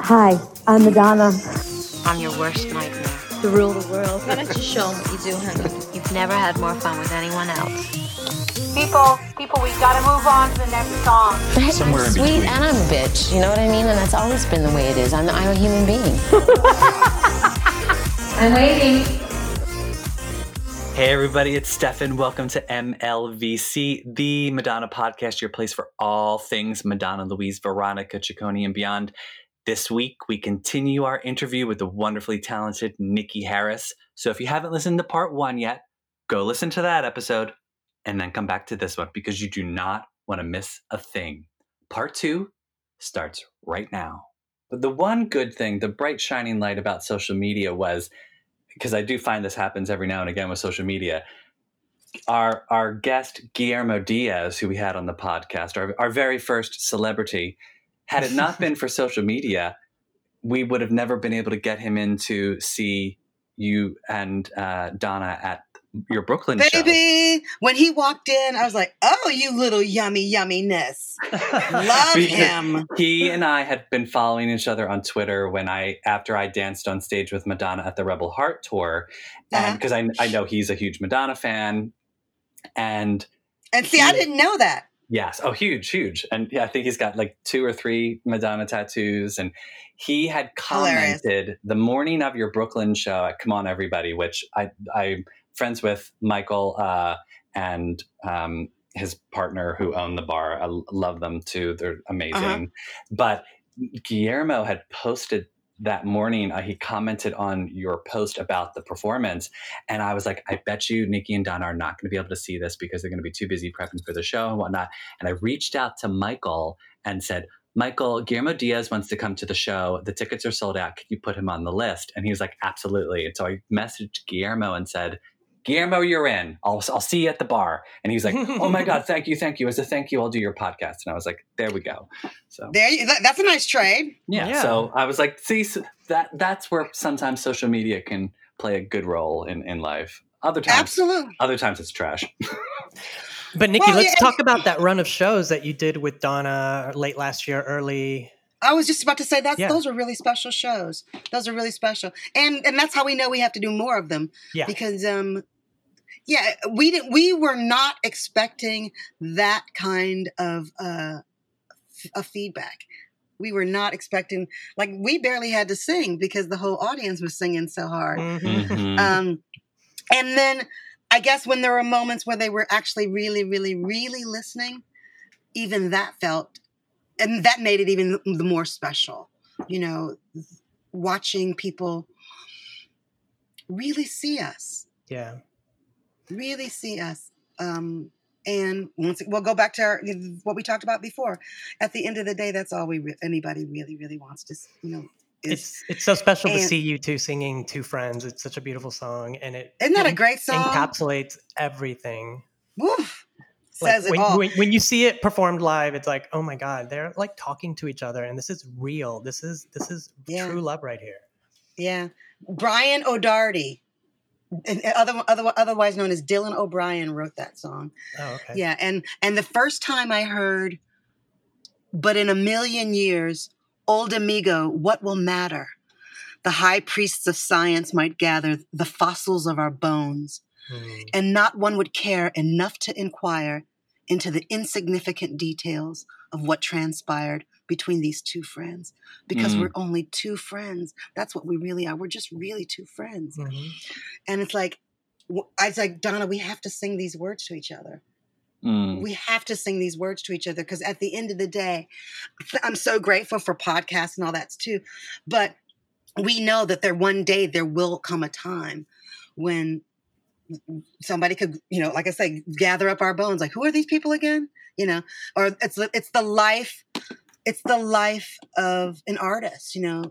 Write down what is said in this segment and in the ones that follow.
Hi, I'm Madonna. I'm your worst nightmare. To rule the world. Why don't you show them what you do, honey? You've never had more fun with anyone else. People, people, we gotta move on to the next song. Somewhere I'm in sweet between. and I'm a bitch. You know what I mean? And that's always been the way it is. I'm, I'm a human being. I'm waiting. Hey everybody, it's Stefan. Welcome to MLVC, the Madonna podcast, your place for all things Madonna, Louise, Veronica, Ciccone, and beyond. This week, we continue our interview with the wonderfully talented Nikki Harris. So if you haven't listened to part one yet, go listen to that episode and then come back to this one because you do not want to miss a thing. Part two starts right now. But the one good thing, the bright shining light about social media was because I do find this happens every now and again with social media. Our our guest Guillermo Diaz, who we had on the podcast, our, our very first celebrity, had it not been for social media, we would have never been able to get him in to see you and uh, Donna at your Brooklyn show. Baby, when he walked in, I was like, "Oh, you little yummy yumminess." Love him. He and I had been following each other on Twitter when I after I danced on stage with Madonna at the Rebel Heart tour, and Uh-huh. because I I know he's a huge Madonna fan, and And see, I didn't know that. Yes. Oh, huge, huge. And yeah, I think he's got like two or three Madonna tattoos. And he had Hilarious. commented the morning of your Brooklyn show at Come On Everybody, which I I'm friends with Michael uh, and um, his partner who own the bar. I love them too. They're amazing. Uh-huh. But Guillermo had posted that morning uh, he commented on your post about the performance and i was like i bet you nikki and donna are not going to be able to see this because they're going to be too busy prepping for the show and whatnot and i reached out to michael and said michael guillermo diaz wants to come to the show the tickets are sold out can you put him on the list and he was like absolutely and so i messaged guillermo and said Guillermo, you're in. I'll, I'll see you at the bar. And he's like, Oh my God, thank you, thank you. As a thank you, I'll do your podcast. And I was like, There we go. So There, you, that, that's a nice trade. yeah, Yeah. So I was like, see, s- that that's where sometimes social media can play a good role in, in life. Other times, Absolutely. other times it's trash. But Nikki, Well, let's yeah, talk about that run of shows that you did with Donna late last year, early. I was just about to say that Yeah. those are really special shows. Those are really special, and and that's how we know we have to do more of them. Yeah. Because um, yeah, we didn't. We were not expecting that kind of uh, f- a feedback. We were not expecting like we barely had to sing because the whole audience was singing so hard. Mhm. Mhm. Um, and then I guess when there were moments where they were actually really, really, really listening, even that felt, and that made it even the more special. You know, watching people really see us, Yeah. Really see us. Um, and once we'll go back to our, what we talked about before. At the end of the day, that's all we re- anybody really, really wants to, you know. Is, It's it's so special to see you two singing two friends. It's such a beautiful song, and it isn't that a great song? encapsulates everything. Woof, Like, says it when, all. when, when you see it performed live, it's like, oh my god, they're like talking to each other, and this is real. This is this is Yeah. true love right here. Yeah, Brian O'Darty, and other, other, otherwise known as Dylan O'Brien, wrote that song. Oh, okay. Yeah, and and the first time I heard, but in a million years, old amigo, what will matter? The high priests of science might gather the fossils of our bones, Hmm. and not one would care enough to inquire into the insignificant details of what transpired between these two friends because Mm. we're only two friends that's what we really are we're just really two friends Mhm. and it's like i was like donna we have to sing these words to each other Mm. we have to sing these words to each other because at the end of the day i'm so grateful for podcasts and all that too but we know that there one day there will come a time when somebody could you know like i say gather up our bones like who are these people again? You know? Or it's it's the life it's the life of an artist you know?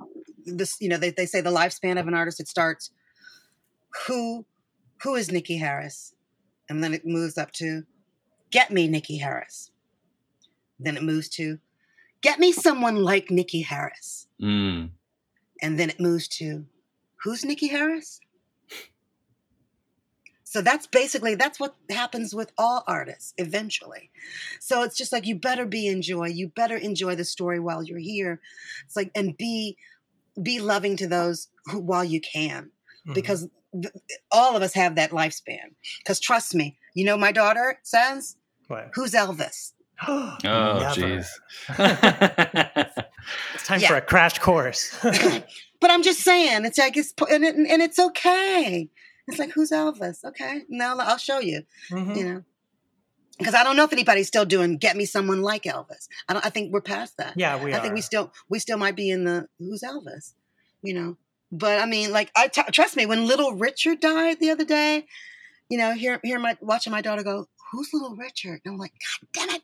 This you know they, they say the lifespan of an artist it starts who who is nikki harris? And then it moves up to get me nikki harris. Then it moves to get me someone like nikki harris. Mm. and then it moves to who's nikki harris So that's basically that's what happens with all artists eventually. So it's just like you better be enjoy. You better enjoy the story while you're here. It's like and be be loving to those who, while you can Mhm. because th- all of us have that lifespan. Because trust me, you know my daughter says, What? "Who's Elvis?" Oh, jeez. It's time Yeah. for a crash course. but I'm just saying, it's like it's and, it, and it's okay. It's like who's Elvis? Okay, now I'll show you. Mhm. You know, because I don't know if anybody's still doing "Get Me Someone Like Elvis." I don't. I think we're past that. Yeah, we I are. think we still we still might be in the who's Elvis, you know. But I mean, like I t- trust me, when Little Richard died the other day, you know, here here my watching my daughter go, "Who's Little Richard?" And I'm like, God damn it,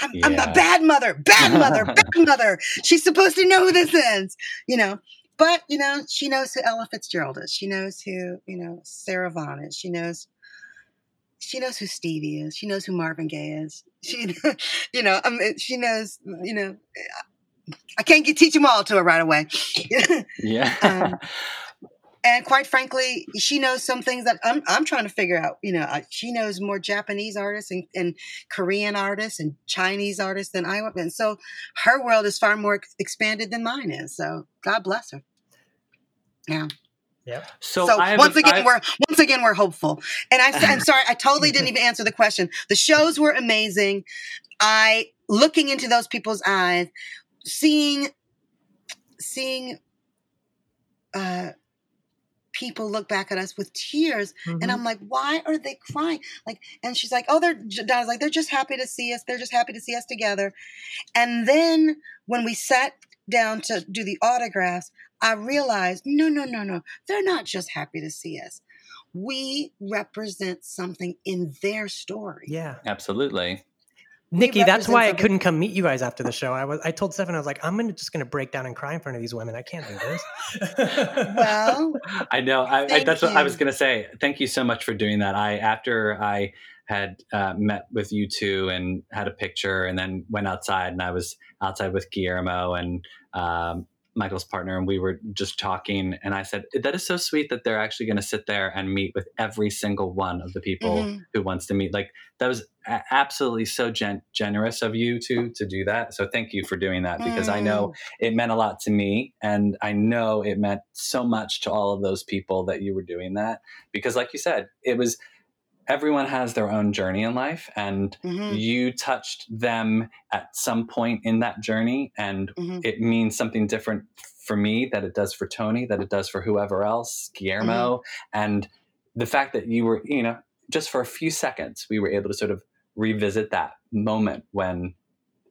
I'm, I'm a bad mother, bad mother, bad mother. She's supposed to know who this is, you know. But you know, she knows who Ella Fitzgerald is. She knows who you know Sarah Vaughan is. She knows she knows who Stevie is. She knows who Marvin Gaye is. She, you know, I mean, she knows, you know, I can't get, teach them all to her right away. yeah. Um, and quite frankly, she knows some things that I'm, I'm trying to figure out. You know, I, she knows more Japanese artists and, and Korean artists and Chinese artists than I would. And so her world is far more expanded than mine is. So God bless her. Yeah. Yep. so, So, have once again, I- we're once again we're hopeful. And I, I'm sorry, I totally didn't even answer the question. The shows were amazing. I looking into those people's eyes, seeing, seeing, uh, people look back at us with tears, and Mhm. I'm like, why are they crying? Like, and she's like, oh, they're. Donna's like, they're just happy to see us. They're just happy to see us together. And then when we sat down to do the autographs, I realized, no, no, no, no. They're not just happy to see us. We represent something in their story. yeah. Absolutely. Nikki, that's represent why I couldn't come meet you guys after the show. I was I told Stefan I was like, I'm gonna just gonna break down and cry in front of these women. I can't do this. Well, I know. I, I, Thank that's what I was going to say. Thank you so much for doing that. I after I had uh, met with you two and had a picture, and then went outside, and I was outside with Guillermo and um, Michael's partner, and we were just talking. And I said, "That is so sweet that they're actually going to sit there and meet with every single one of the people Mhm. who wants to meet." Like that was a- absolutely so gen- generous of you to to do that. So thank you for doing that because I know it meant a lot to me and i know it meant so much to all of those people that you were doing that because like you said it was everyone has their own journey in life and Mhm. you touched them at some point in that journey and Mhm. it means something different for me that it does for tony that it does for whoever else guillermo and the fact that you were you know just for a few seconds we were able to sort of revisit that moment when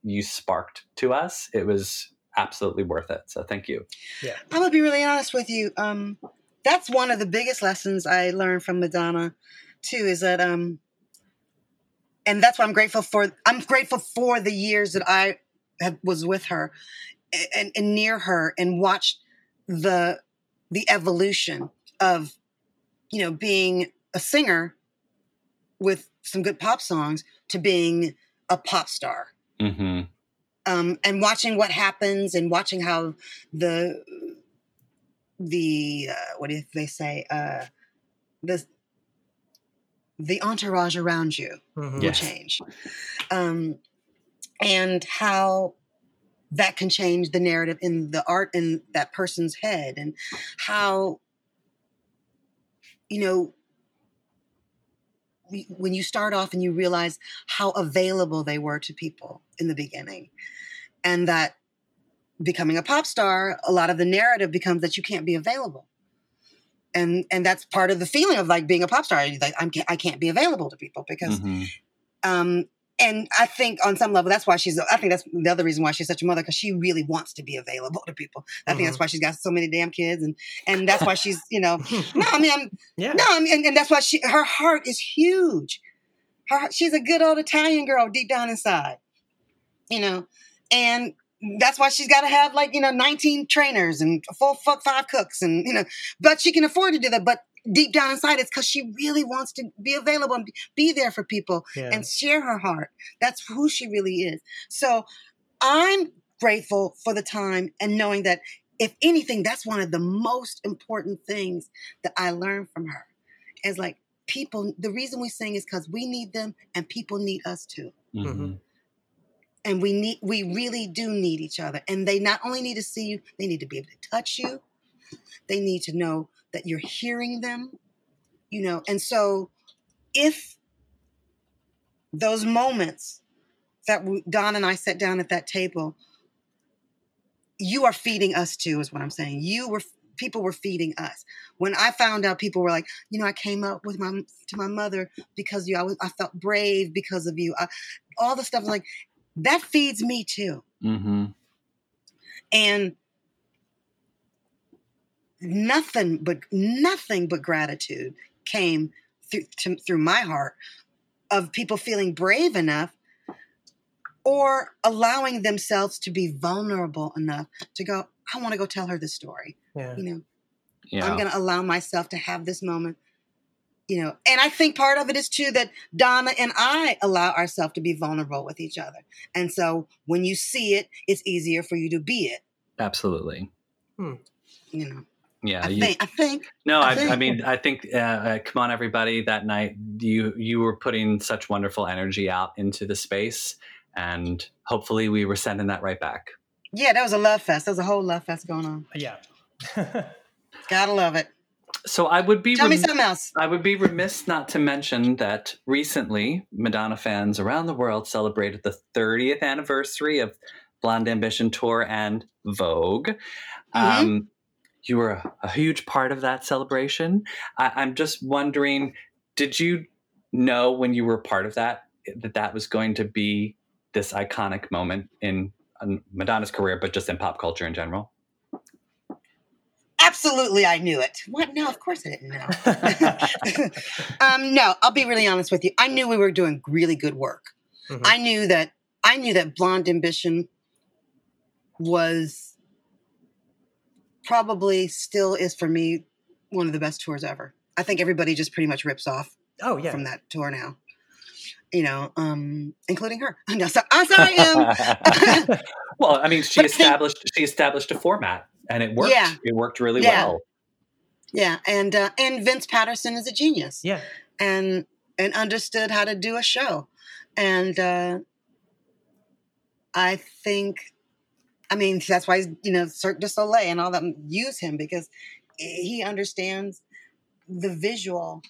you sparked to us it was absolutely worth it so thank you Yeah. I'm gonna be really honest with you. Um, that's one of the biggest lessons I learned from Madonna, too. Is that um, and that's why I'm grateful for. I'm grateful for the years that I have, was with her and, and near her and watched the the evolution of you know being a singer with some good pop songs to being a pop star hmm um, and watching what happens and watching how the the uh, what do they say uh, the the entourage around you Mhm. will Yes. change um, and how that can change the narrative in the art in that person's head and how you know we- when you start off and you realize how available they were to people in the beginning and that becoming a pop star a lot of the narrative becomes that you can't be available and and that's part of the feeling of like being a pop star like I'm, I can't be available to people because Mhm. um and I think on some level that's why she's I think that's the other reason why she's such a mother because she really wants to be available to people. I think that's why she's got so many damn kids and and that's why she's you know no I mean I'm yeah. no I mean and, and that's why she her heart is huge. Her she's a good old Italian girl deep down inside, you know, and that's why she's got to have like you know 19 trainers and full fuck five cooks and you know but she can afford to do that but deep down inside it's because she really wants to be available and be- be there for people Yeah. and share her heart. That's who she really is. So I'm grateful for the time and knowing that if anything, that's one of the most important things that I learned from her. Is like people the reason we sing is because we need them and people need us too Mhm. And we need we really do need each other and they not only need to see you they need to be able to touch you. They need to know that you're hearing them you know and so if those moments that don and i sat down at that table you are feeding us too is what i'm saying. You were people were feeding us. When i found out people were like you know i came up with my to my mother because you i, was, I felt brave because of you. I, all the stuff like that feeds me too Mhm. and nothing but nothing but gratitude came through to, through my heart of people feeling brave enough or allowing themselves to be vulnerable enough to go i want to go tell her the story Yeah. you know Yeah. i'm going to allow myself to have this moment you know and i think part of it is too that donna and i allow ourselves to be vulnerable with each other and so when you see it it's easier for you to be it Absolutely. you know Yeah. i you- think i think No, I I, I mean, I think, uh, uh, come on, everybody. That night, you you were putting such wonderful energy out into the space, and hopefully, we were sending that right back. yeah that was a love fest there was a whole love fest going on Yeah. gotta love it So I would be tell me something else I would be remiss not to mention that recently, Madonna fans around the world celebrated the 30th anniversary of Blonde Ambition Tour and Vogue. Mm-hmm. Um, you were a, a huge part of that celebration. I, I'm just wondering, did you know when you were part of that that that was going to be this iconic moment in Madonna's career, but just in pop culture in general? Absolutely i knew it what no of course i didn't know um, no, I'll be really honest with you. I knew we were doing really good work. Mhm. I knew that I knew that Blonde Ambition was probably still is for me one of the best tours ever. I think everybody just pretty much rips off oh yeah. from that tour now. You know, um, including her. No, so, as I'm um, well, I mean, she But I think- established she established a format, and it worked. Yeah. It worked really Yeah. well. yeah, and uh, and Vince Paterson is a genius. yeah. and and understood how to do a show and uh i think i mean that's why you know cirque du soleil and all that use him because he understands the visual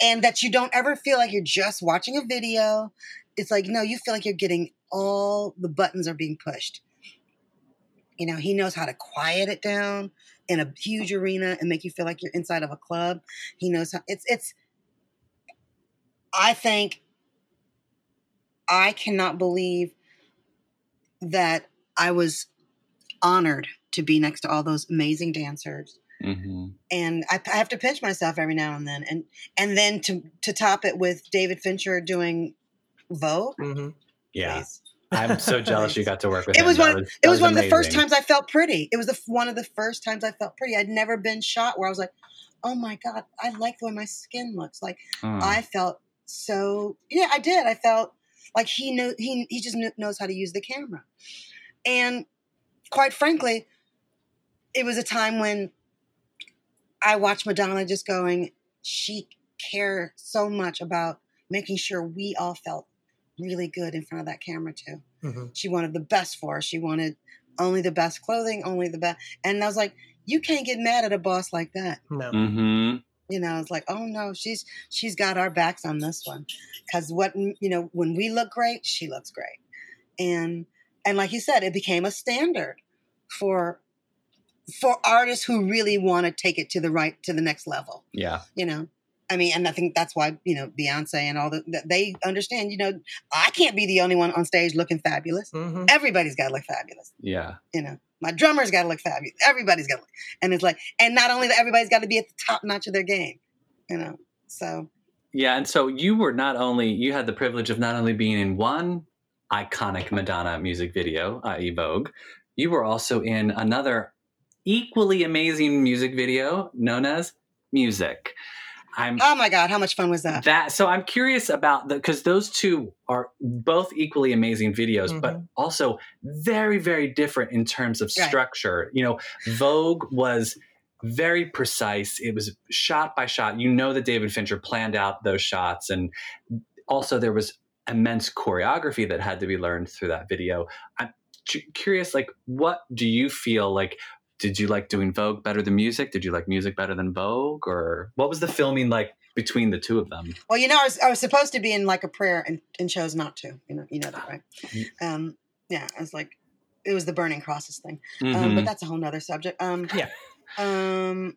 and that you don't ever feel like you're just watching a video. It's like no you feel like you're getting all the buttons are being pushed. You know he knows how to quiet it down in a huge arena and make you feel like you're inside of a club. He knows how it's it's I think I cannot believe that I was honored to be next to all those amazing dancers. Hmm And I, I have to pinch myself every now and then, and and then to to top it with David Fincher doing Vogue. hmm Yeah, please. I'm so jealous you got to work with It him. was That one. that it was, one of the first times I felt pretty. It was the, one of the first times I felt pretty. I'd never been shot where I was like, "Oh my god, I like the way my skin looks." Like Mm. I felt so yeah, I did. I felt like he knew he he just knew, knows how to use the camera. And quite frankly, it was a time when I watched Madonna just going, she cared so much about making sure we all felt really good in front of that camera too. hmm She wanted the best for us. She wanted only the best clothing, only the best. And I was like, you can't get mad at a boss like that No. Mhm. you know it's like oh no she's she's got our backs on this one because what you know when we look great she looks great and and like you said it became a standard for for artists who really want to take it to the right to the next level. Yeah, you know? I mean and i think that's why you know beyonce and all the they understand you know i can't be the only one on stage looking fabulous. Hmm everybody's got to look fabulous. Yeah. you know? My drummer's got to look fabulous everybody's got to look and it's like and not only that everybody's got to be at the top notch of their game you know? So Yeah, and so you were not only you had the privilege of not only being in one iconic Madonna music video, i.e. Vogue, you were also in another equally amazing music video known as Music. I'm oh my god how much fun was that that so I'm curious about the because those two are both equally amazing videos, but Mhm. also very, very different in terms of Right. structure. You know, Vogue was very precise. It was shot by shot. You know that David Fincher planned out those shots, and also there was immense choreography that had to be learned through that video. I'm cu- curious, like, what do you feel like? Did you like doing Vogue better than music? Did you like music better than Vogue, or what was the filming like between the two of them? Well, you know, I was, I was supposed to be in like a prayer and, and chose not to. You know, you know that, right? Um, yeah, I was like, it was the burning crosses thing. Um, Mhm. but that's a whole nother subject. Um, Yeah. Um,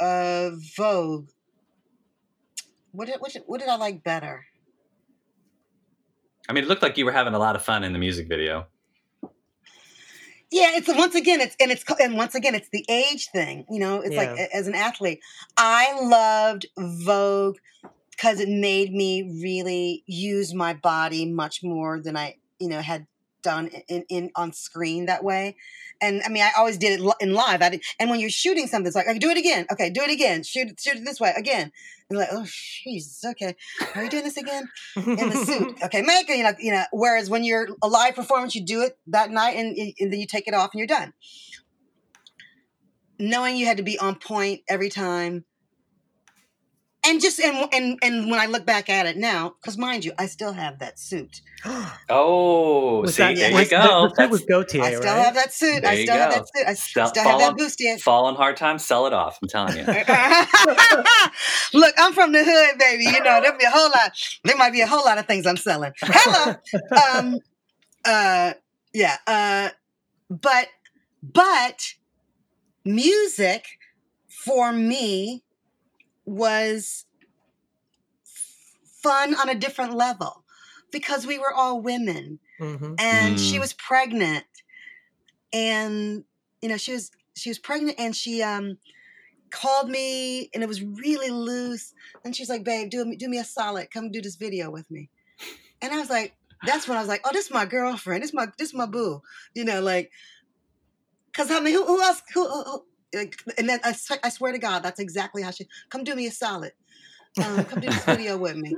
uh, Vogue. What did, what did what did I like better? I mean, it looked like you were having a lot of fun in the music video. Yeah, it's once again it's and it's and once again it's the age thing. You know, it's like Yeah. a- as an athlete, I loved Vogue because it made me really use my body much more than I you know had done in, in on screen that way. And I mean, I always did it in live. I did, and when you're shooting something, it's like, okay, do it again. Okay, do it again. Shoot, shoot it this way again. And like, oh, Jesus. Okay, are you doing this again? in the suit. Okay, make it, you know, you know. Whereas when you're a live performance, you do it that night and, and then you take it off and you're done. Knowing you had to be on point every time. And just and and and when I look back at it now, because mind you, I still have that suit. Oh, Was see, that- there was- you go. The, the suit was Gaultier, I still right? have that suit. There I you still have go. that suit. I Sell- still have that on- bustier. Fall on hard times, sell it off. I'm telling you. Look, I'm from the hood, baby. You know, there'll be a whole lot. There might be a whole lot of things I'm selling. Hello. um, uh, yeah. Uh, but, but music for me was fun on a different level because we were all women. Mhm. and she Mm. was pregnant. And you know she was she was pregnant and she um called me and it was really loose. And she's like babe do me do me a solid. Come do this video with me. And i was like that's when i was like oh this is my girlfriend. This is my this is my boo. You know like because i mean who, who else who, who, who- like, and then I, swear- I swear to god that's exactly how she come do me a solid um, come do this video with me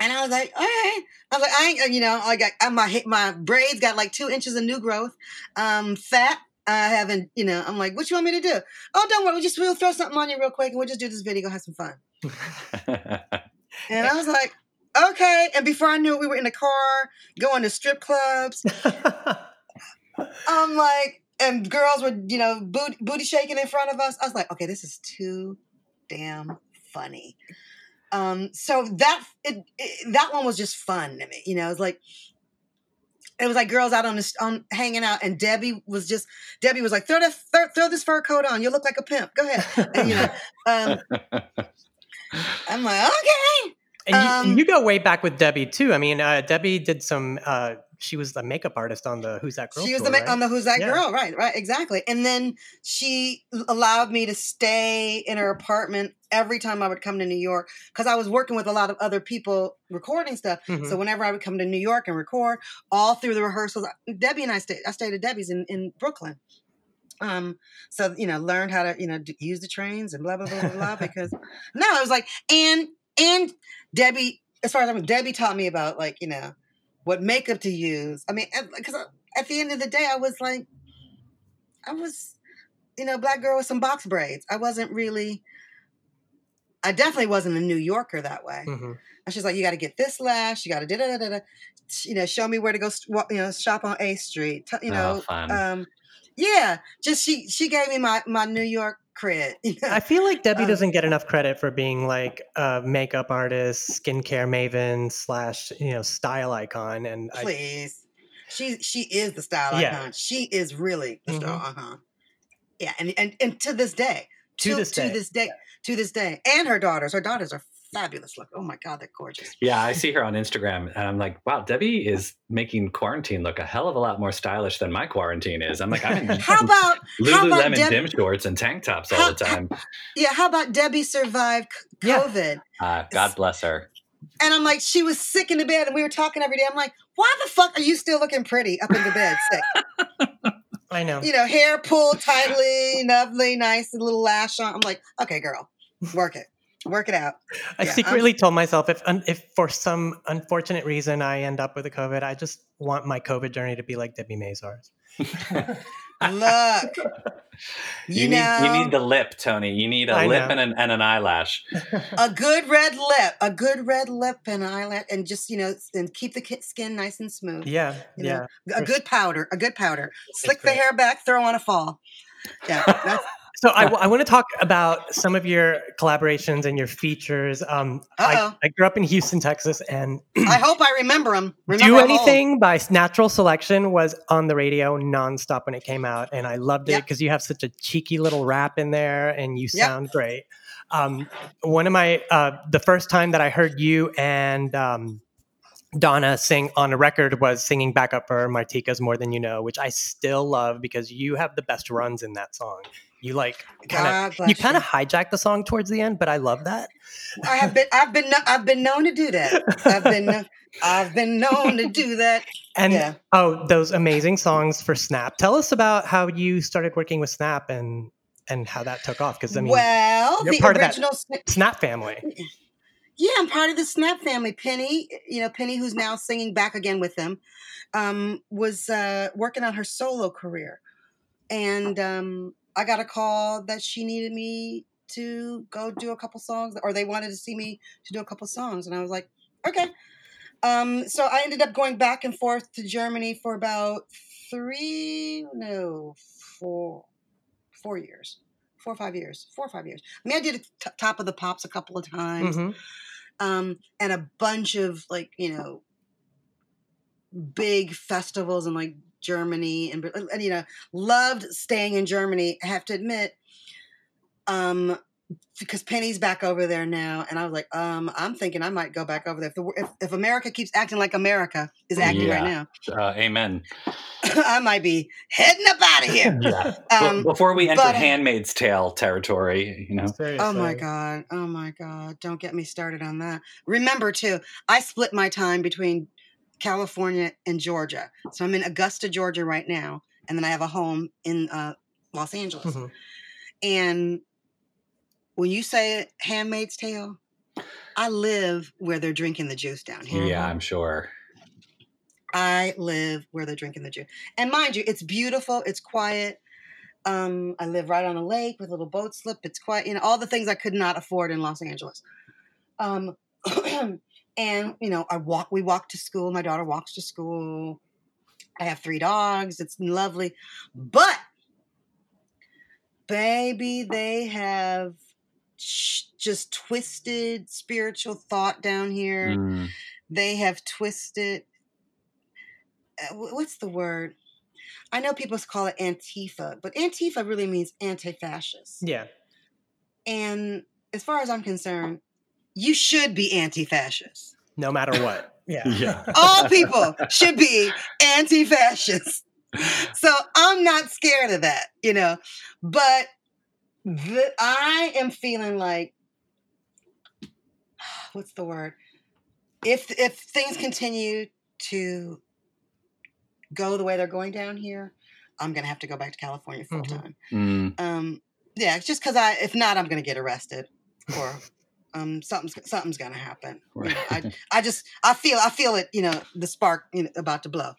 and I was like, all right. I was like, I ain't, you know, I got uh, my my braids got like two inches of new growth. Um, fat. I haven't, you know. I'm like, what you want me to do? Oh, don't worry. We just we'll throw something on you real quick, and we'll just do this video, have some fun. And I was like, okay. And before I knew it, we were in the car going to strip clubs. I'm like, and girls were, you know, booty, booty shaking in front of us. I was like, okay, this is too damn funny. Um, so that it, it, that one was just fun to me. You know, it was like it was like girls out on this on hanging out, and Debbie was just Debbie was like, throw that throw, throw this fur coat on. You look like a pimp. Go ahead. And, you know, um, I'm like, okay. And you, Um, and you go way back with Debbie too. I mean, uh, Debbie did some. Uh, she was the makeup artist on the Who's That Girl? She was tour, the ma- right? on the Who's That Yeah. Girl, right? Right, exactly. And then she allowed me to stay in her apartment every time I would come to New York because I was working with a lot of other people recording stuff. Mhm. So whenever I would come to New York and record, all through the rehearsals, Debbie and I stayed. I stayed at Debbie's in, in Brooklyn. Um, so you know, learned how to you know d- use the trains and blah blah blah blah blah. Because no, it was like and and Debbie, as far as I'm, Debbie taught me about like you know what makeup to use. I mean, because at the end of the day, I was like, I was, you know, black girl with some box braids. I wasn't really. I definitely wasn't a New Yorker that way. Mhm. And she's like, you got to get this lash. You got to da da da da. You know, show me where to go. You know, shop on A Street. You Oh, know, fun. um, yeah. Just she she gave me my my New York cred. You know? I feel like Debbie Um, doesn't get enough credit for being like a makeup artist, skincare maven slash you know style icon. And I, Please, she she is the style Yeah. icon. She is really the Mhm. style icon. Yeah, and, and and to this day, To this day. to this day, to this day, and her daughters. Her daughters are fabulous. Look, oh my god, they're gorgeous. yeah, I see her on Instagram and I'm like, wow, Debbie is making quarantine look a hell of a lot more stylish than my quarantine is. I'm like, I'm in How about how about Lululemon Deb- dim shorts and tank tops all How- the time. yeah? How about Debbie survived c- Yeah. COVID? Uh, God bless her. And I'm like, she was sick in the bed, and we were talking every day. I'm like, why the fuck are you still looking pretty up in the bed, sick? I know. You know, hair pulled tightly, lovely, nice, a little lash on. I'm like, okay, girl, work it, work it out. I yeah, I'm- secretly told myself if if for some unfortunate reason I end up with a COVID, I just want my COVID journey to be like Debbie Mazar's. Look, You, you, need you need the lip, Tony. You need a I lip and an, and an eyelash. a good red lip, a good red lip and eyelash, and just you know, and keep the skin nice and smooth. Yeah, You know, yeah. a good powder, a good powder. Slick the hair back, throw on a fall. Yeah, that's, So I, want to talk about some of your collaborations and your features. Um, I. I grew up in Houston, Texas, and I hope I remember them. Remember Do 'em all. Anything by Natural Selection was on the radio nonstop when it came out, and I loved it because you have such a cheeky little rap in there, and you sound great. Um, one of my uh, the first time that I heard you and um, Donna sing on a record was singing backup for Martika's "More Than You Know," which I still love because you have the best runs in that song. You like kind of you kind of hijack the song towards the end, but I love that. I have been, I've been, I've been known to do that. I've been, I've been known to do that. And Yeah. oh, those amazing songs for Snap. Tell us about how you started working with Snap and and how that took off. Because I mean, well, you're the part of that. original. Sna- Snap family. Yeah, I'm part of the Snap family. Penny, you know, Penny, who's now singing back again with them, um, was uh, working on her solo career, and um, I got a call that she needed me to go do a couple songs, or they wanted to see me to do a couple songs, and I was like, okay. Um, so I ended up going back and forth to Germany for about three, no, four, four years, four or five years, four or five years. I mean, I did t- Top of the Pops a couple of times Mhm. um, and a bunch of like you know big festivals and like Germany and, and you know loved staying in Germany. I have to admit, um, because Penny's back over there now, and I was like, um, I'm thinking I might go back over there if the, if, if America keeps acting like America is acting right now. Uh, amen. I might be heading up out of here. Yeah. Um, Before we enter but- Handmaid's Tale territory, you know. Oh my god. Oh my god. Don't get me started on that. Remember too, I split my time between California and Georgia. So I'm in Augusta, Georgia right now, and then I have a home in uh, Los Angeles. Mhm. And when you say Handmaid's Tale, I live where they're drinking the juice down here. Yeah, I'm sure. I live where they're drinking the juice. And mind you, it's beautiful, it's quiet. Um, I live right on a lake with a little boat slip. It's quiet, you know, all the things I could not afford in Los Angeles. Um, and you know, I walk. We walk to school. My daughter walks to school. I have three dogs. It's lovely, but baby, they have just twisted spiritual thought down here Mm. they have twisted uh, what's the word i know people call it antifa but antifa really means anti-fascist Yeah. and as far as i'm concerned you should be anti-fascist No matter what. Yeah. Yeah. all people should be anti-fascist so i'm not scared of that you know but the, i am feeling like what's the word if if things continue to go the way they're going down here i'm gonna have to go back to california full Mhm. time Mm. um yeah just because i if not i'm gonna get arrested or um something's something's gonna happen. You know, I, I just i feel i feel it you know the spark you know, about to blow.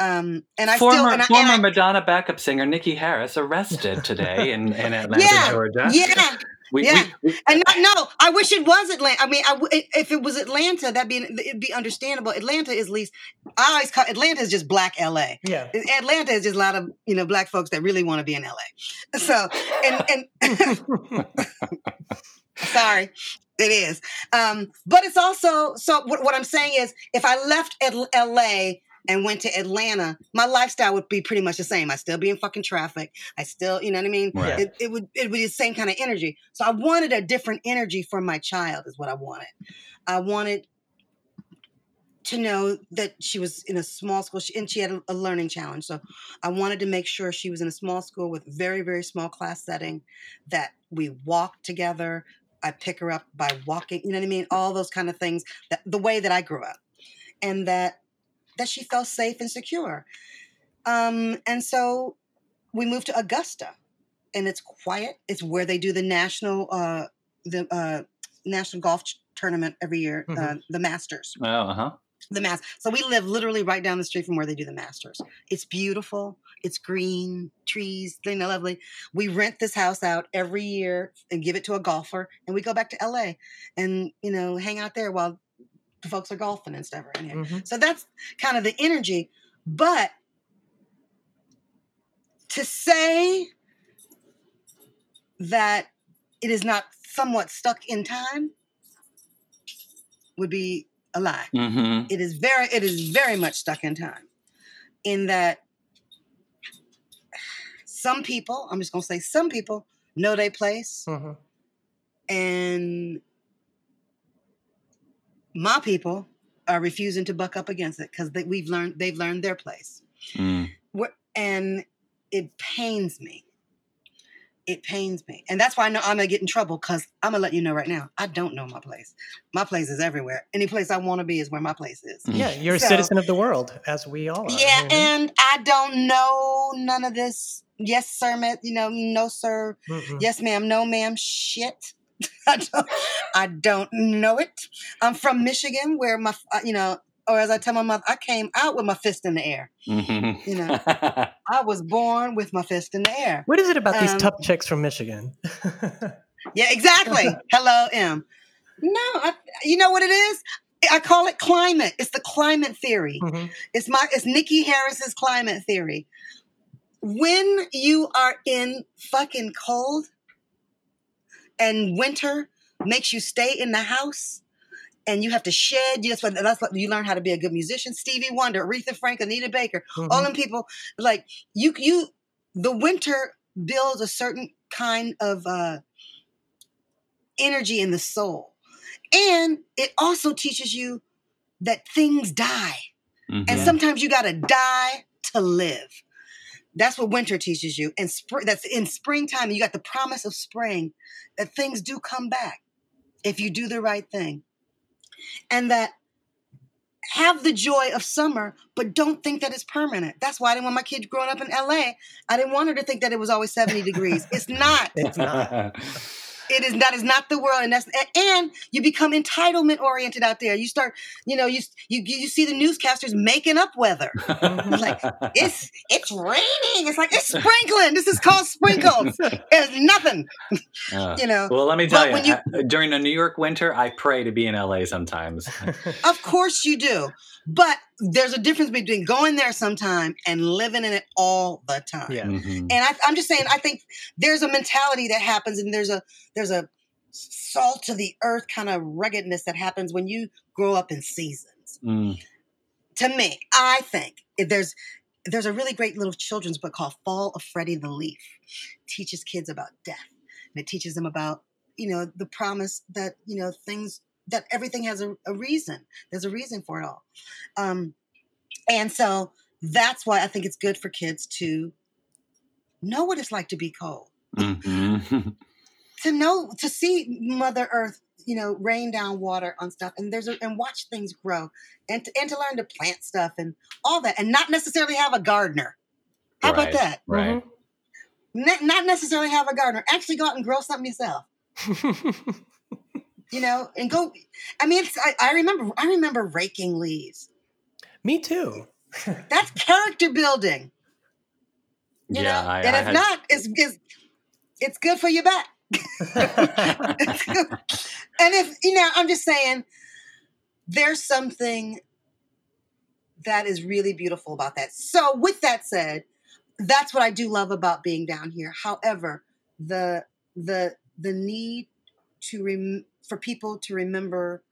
Um and i former still and I, former and I- Madonna backup singer Nikki Harris arrested today in, in Atlanta, Yeah, Georgia. yeah We, yeah. we, we- And not, no, I wish it was Atlanta. I mean, I w- if it was Atlanta, that'd be it'd be understandable. Atlanta is least. I always call Atlanta is just black LA. Yeah. Atlanta is just a lot of you know black folks that really want to be in LA. So and and sorry, it is. Um, but it's also so. What, what I'm saying is, if I left Atl- LA and went to Atlanta, my lifestyle would be pretty much the same. I still be in fucking traffic. I still, you know what I mean. Right. It, it would it would be the same kind of energy. So I wanted a different energy for my child. Is what I wanted. I wanted to know that she was in a small school she, and she had a, a learning challenge. So I wanted to make sure she was in a small school with very very small class setting. That we walked together. I pick her up by walking. You know what I mean. All those kind of things. That the way that I grew up, and that that she felt safe and secure. Um, and so we moved to Augusta, and it's quiet. It's where they do the national uh, the uh, national golf tournament every year, uh, Mhm. the Masters. oh, uh huh. the mass. So we live literally right down the street from where they do the Masters. It's beautiful. It's green, trees, they're lovely. We rent this house out every year and give it to a golfer, and we go back to LA and you know hang out there while the folks are golfing and stuff around here. Mhm. So that's kind of the energy. But to say that it is not somewhat stuck in time would be a lie. Mm-hmm. It is very it is very much stuck in time. In that some people, I'm just gonna say some people know their place Mhm. and my people are refusing to buck up against it because we've learned they've learned their place. Mm. Wh- and it pains me. It pains me. And that's why I know I'm gonna get in trouble because I'm gonna let you know right now. I don't know my place. My place is everywhere. Any place I want to be is where my place is. Yeah, you're a citizen of the world, as we all are. Yeah, Mhm. and I don't know none of this. Yes, sir, ma- you know, no, sir. Mm-mm. Yes, ma'am. No, ma'am. Shit. I don't, I don't know it. I'm from Michigan, where my, uh, you know, or as I tell my mother, I came out with my fist in the air. Mm-hmm. You know, I was born with my fist in the air. What is it about these Um, tough chicks from Michigan? Yeah, exactly. Hello, M. No, I, you know what it is? I call it climate. It's the climate theory. Mhm. It's my it's Nikki Harris's climate theory. When you are in fucking cold and winter makes you stay in the house and you have to shed, that's what that's what you learn how to be a good musician. Stevie Wonder, Aretha Franklin, Anita Baker, all Mhm. them people like you you the winter builds a certain kind of uh energy in the soul. And it also teaches you that things die. And Mhm. sometimes you got to die to live. That's what winter teaches you. And that's in springtime you got the promise of spring that things do come back if you do the right thing. And that have the joy of summer, but don't think that it's permanent. That's why I didn't want my kid growing up in LA. I didn't want her to think that it was always 70 degrees. It's not. It's not. It is that is not the world, and that's and you become entitlement oriented out there. You start, you know, you you you see the newscasters making up weather. like it's it's raining. It's like it's sprinkling. This is called sprinkles. It's nothing, Uh, you know. well, let me But tell you, when you- uh, during the New York winter, I pray to be in LA sometimes. Of course you do, but there's a difference between going there sometime and living in it all the time. Yeah. Mhm. And I, I'm just saying, I think there's a mentality that happens, and there's a there's a salt to the earth kind of ruggedness that happens when you grow up in seasons. Mm. To me, I think if there's there's a really great little children's book called Fall of Freddie the Leaf. teaches kids about death, and it teaches them about you know the promise that you know things that everything has a, a reason. There's a reason for it all, um, and so that's why I think it's good for kids to know what it's like to be cold Mhm. to know to see mother earth you know rain down water on stuff and there's a, and watch things grow and to, and to learn to plant stuff and all that and not necessarily have a gardener how Right. about that Right. not, not necessarily have a gardener actually go out and grow something yourself you know and go i mean it's, I, I remember i remember raking leaves Me too. that's character building you yeah, know I, and I if had- not it's, it's it's good for your back and if you know, I'm just saying, there's something that is really beautiful about that. So, with that said, that's what I do love about being down here. However, the the the need to rem- for people to remember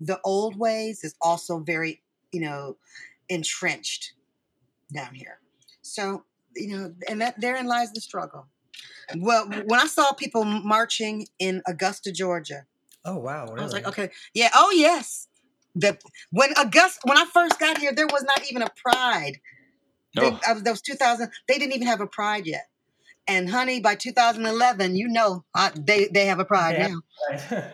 the old ways is also very you know entrenched down here. So you know, and that therein lies the struggle. Well, when I saw people marching in Augusta, Georgia, oh wow! I was like, okay, yeah, oh yes. The when Augusta, when I first got here, there was not even a pride. They, Oh. I was, that was 2000. They didn't even have a pride yet. And honey, by 2011, you know, I, they they have a pride Yeah. now.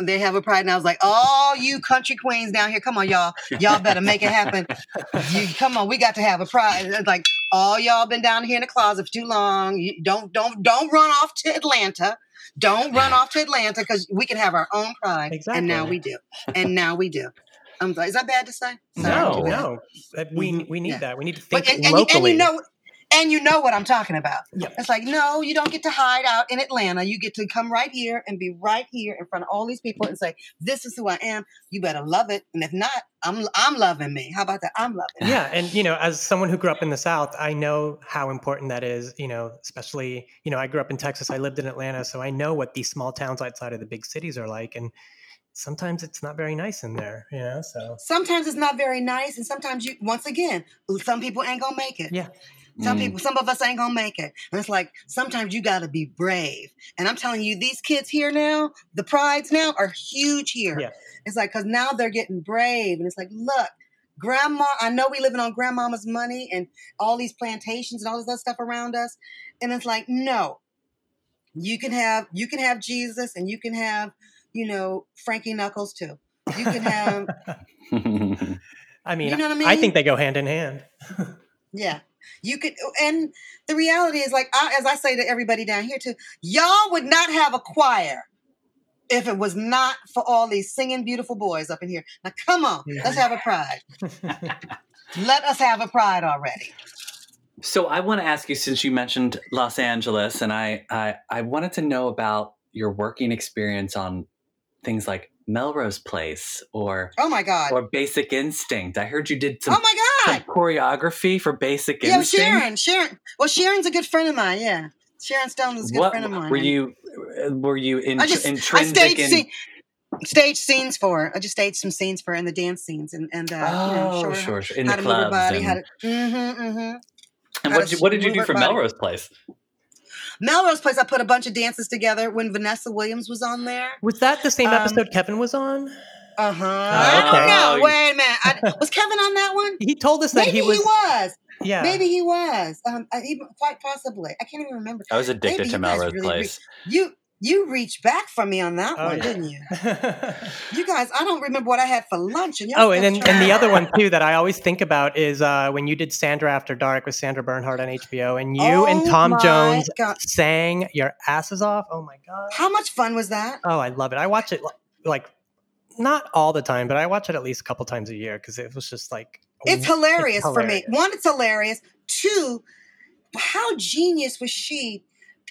They have a pride, and I was like, "Oh, you country queens down here, come on, y'all, y'all better make it happen. You come on, we got to have a pride." It's like, all y'all been down here in the closet for too long. You don't don't don't run off to Atlanta. Don't run off to Atlanta because we can have our own pride. And now we do. And now we do. I'm sorry. Is that bad to say? Sorry, No, no. We we need Yeah. that. We need to think But and, and, you, and locally. you know and you know what I'm talking about. Yep. It's like, no, you don't get to hide out in Atlanta. You get to come right here and be right here in front of all these people and say, "This is who I am." You better love it, and if not, I'm I'm loving me. How about that? I'm loving. it. yeah and you know as someone who grew up in the south i know how important that is you know especially you know i grew up in texas i lived in atlanta so i know what these small towns outside of the big cities are like and sometimes it's not very nice in there you know so Sometimes it's not very nice, and sometimes you, once again, some people ain't gonna make it. yeah Some Mm. people, some of us ain't gonna make it. And it's like sometimes you gotta be brave. And I'm telling you, these kids here now, the prides now are huge here. Yeah. It's like because now they're getting brave, and it's like, look, grandma. I know we living on grandmama's money and all these plantations and all this other stuff around us, and it's like, no, you can have you can have Jesus, and you can have you know Frankie Knuckles too. You can have i mean, You know what I mean. I think they go hand in hand Yeah. You could, and the reality is, like, I, as I say to everybody down here too, y'all would not have a choir if it was not for all these singing beautiful boys up in here. Now, come on, let's have a pride. Let us have a pride already. So I want to ask you, since you mentioned Los Angeles, and I, I, I wanted to know about your working experience on things like Melrose Place or Oh my God. or Basic Instinct. I heard you did some, Oh my some choreography for Basic Yeah, Instinct. Sharon. Sharon. Well, Sharon's a good friend of mine. Yeah. Sharon Stone is a good What friend of mine. were you? uh, Were you in, I just I intrinsic staged in? scene, stage scenes for her. I just staged some scenes for her in the dance scenes and and uh, you know, oh, show her sure, sure. In how the to move her clubs. body, And, how to. Mm-hmm, mm-hmm. and what did you, what did you do for body. Melrose Place? Melrose Place, I put a bunch of dances together when Vanessa Williams was on there. was that the same Um, episode kevin was on Uh huh. I don't know. Wait a minute. I, was Kevin on that one? he told us that Maybe he was, yeah Maybe he was. Um, I, even quite possibly. I can't even remember. I was addicted Maybe to you Melrose really Place. You you reached back for me on that Oh, one, yeah. didn't you? You guys, I don't remember what I had for lunch. And Oh, and then and the other one too that I always think about is uh, when you did Sandra After Dark with Sandra Bernhard on HBO, and you and Oh Tom Jones God. sang your asses off. Oh my god! How much fun was that? Oh, I love it. I watch it like not all the time, but I watch it at least a couple times a year because it was just like It's w- hilarious for me. One, it's hilarious. Two, how genius was she?